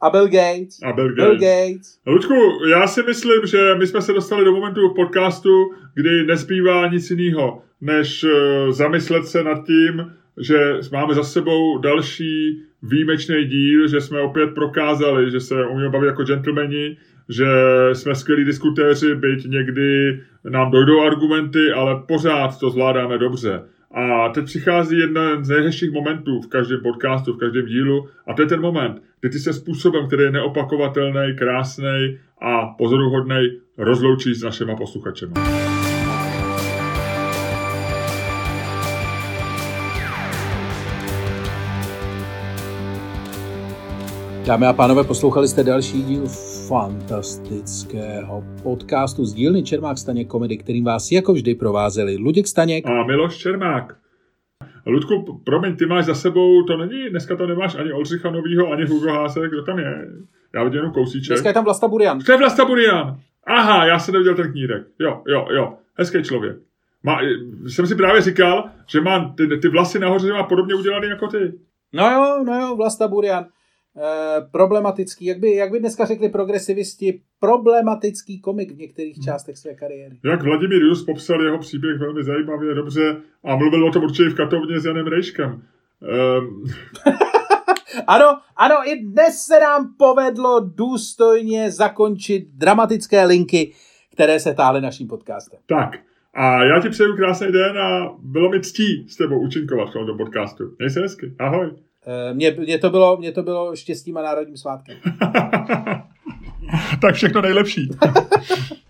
Speaker 2: A Bill Gates.
Speaker 1: A Bill Gates. Bill Gates. Lučku, já si myslím, že my jsme se dostali do momentu v podcastu, kdy nezbývá nic jiného, než uh, zamyslet se nad tím, že máme za sebou další výjimečný díl, že jsme opět prokázali, že se umíme bavit jako gentlemani, že jsme skvělí diskutéři, byť někdy nám dojdou argumenty, ale pořád to zvládáme dobře. A teď přichází jeden z nejhezčích momentů v každém podcastu, v každém dílu, a to je ten moment, kdy ty se způsobem, který je neopakovatelný, krásný a pozoruhodný, rozloučíš s našima posluchačema.
Speaker 2: Dámy a pánové, poslouchali jste další díl fantastického podcastu z dílny Čermák Staněk komedy, kterým vás jako vždy provázeli Luděk Staněk
Speaker 1: a Miloš Čermák. Ludku, promiň, ty máš za sebou, to není, dneska to nemáš ani Oldřicha Novýho, ani Hugo Hásek, kdo tam je? Já vidím jenom kousíček.
Speaker 2: Dneska je tam Vlasta Burian.
Speaker 1: To je Vlasta Burian. Aha, já jsem neviděl ten knírek. Jo, jo, jo. Hezký člověk. Má, jsem si právě říkal, že má ty, ty vlasy nahoře má podobně udělaný jako ty.
Speaker 2: No jo, no jo, Vlasta Burian. Eh, problematický, jak by, jak by dneska řekli progresivisti, problematický komik v některých částech své kariéry.
Speaker 1: Jak Vladimír Jus popsal jeho příběh velmi zajímavě, dobře a mluvil o tom určitě v katovně s Janem Rejškem. Um...
Speaker 2: ano, ano, i dnes se nám povedlo důstojně zakončit dramatické linky, které se táhly naším podcastem.
Speaker 1: Tak, a já ti přeju krásný den a bylo mi ctí s tebou účinkovat v tomto podcastu. Měj se hezky. Ahoj.
Speaker 2: Eh, mě, mě, to bylo, mě to bylo štěstím a národním svátkem.
Speaker 1: tak všechno nejlepší.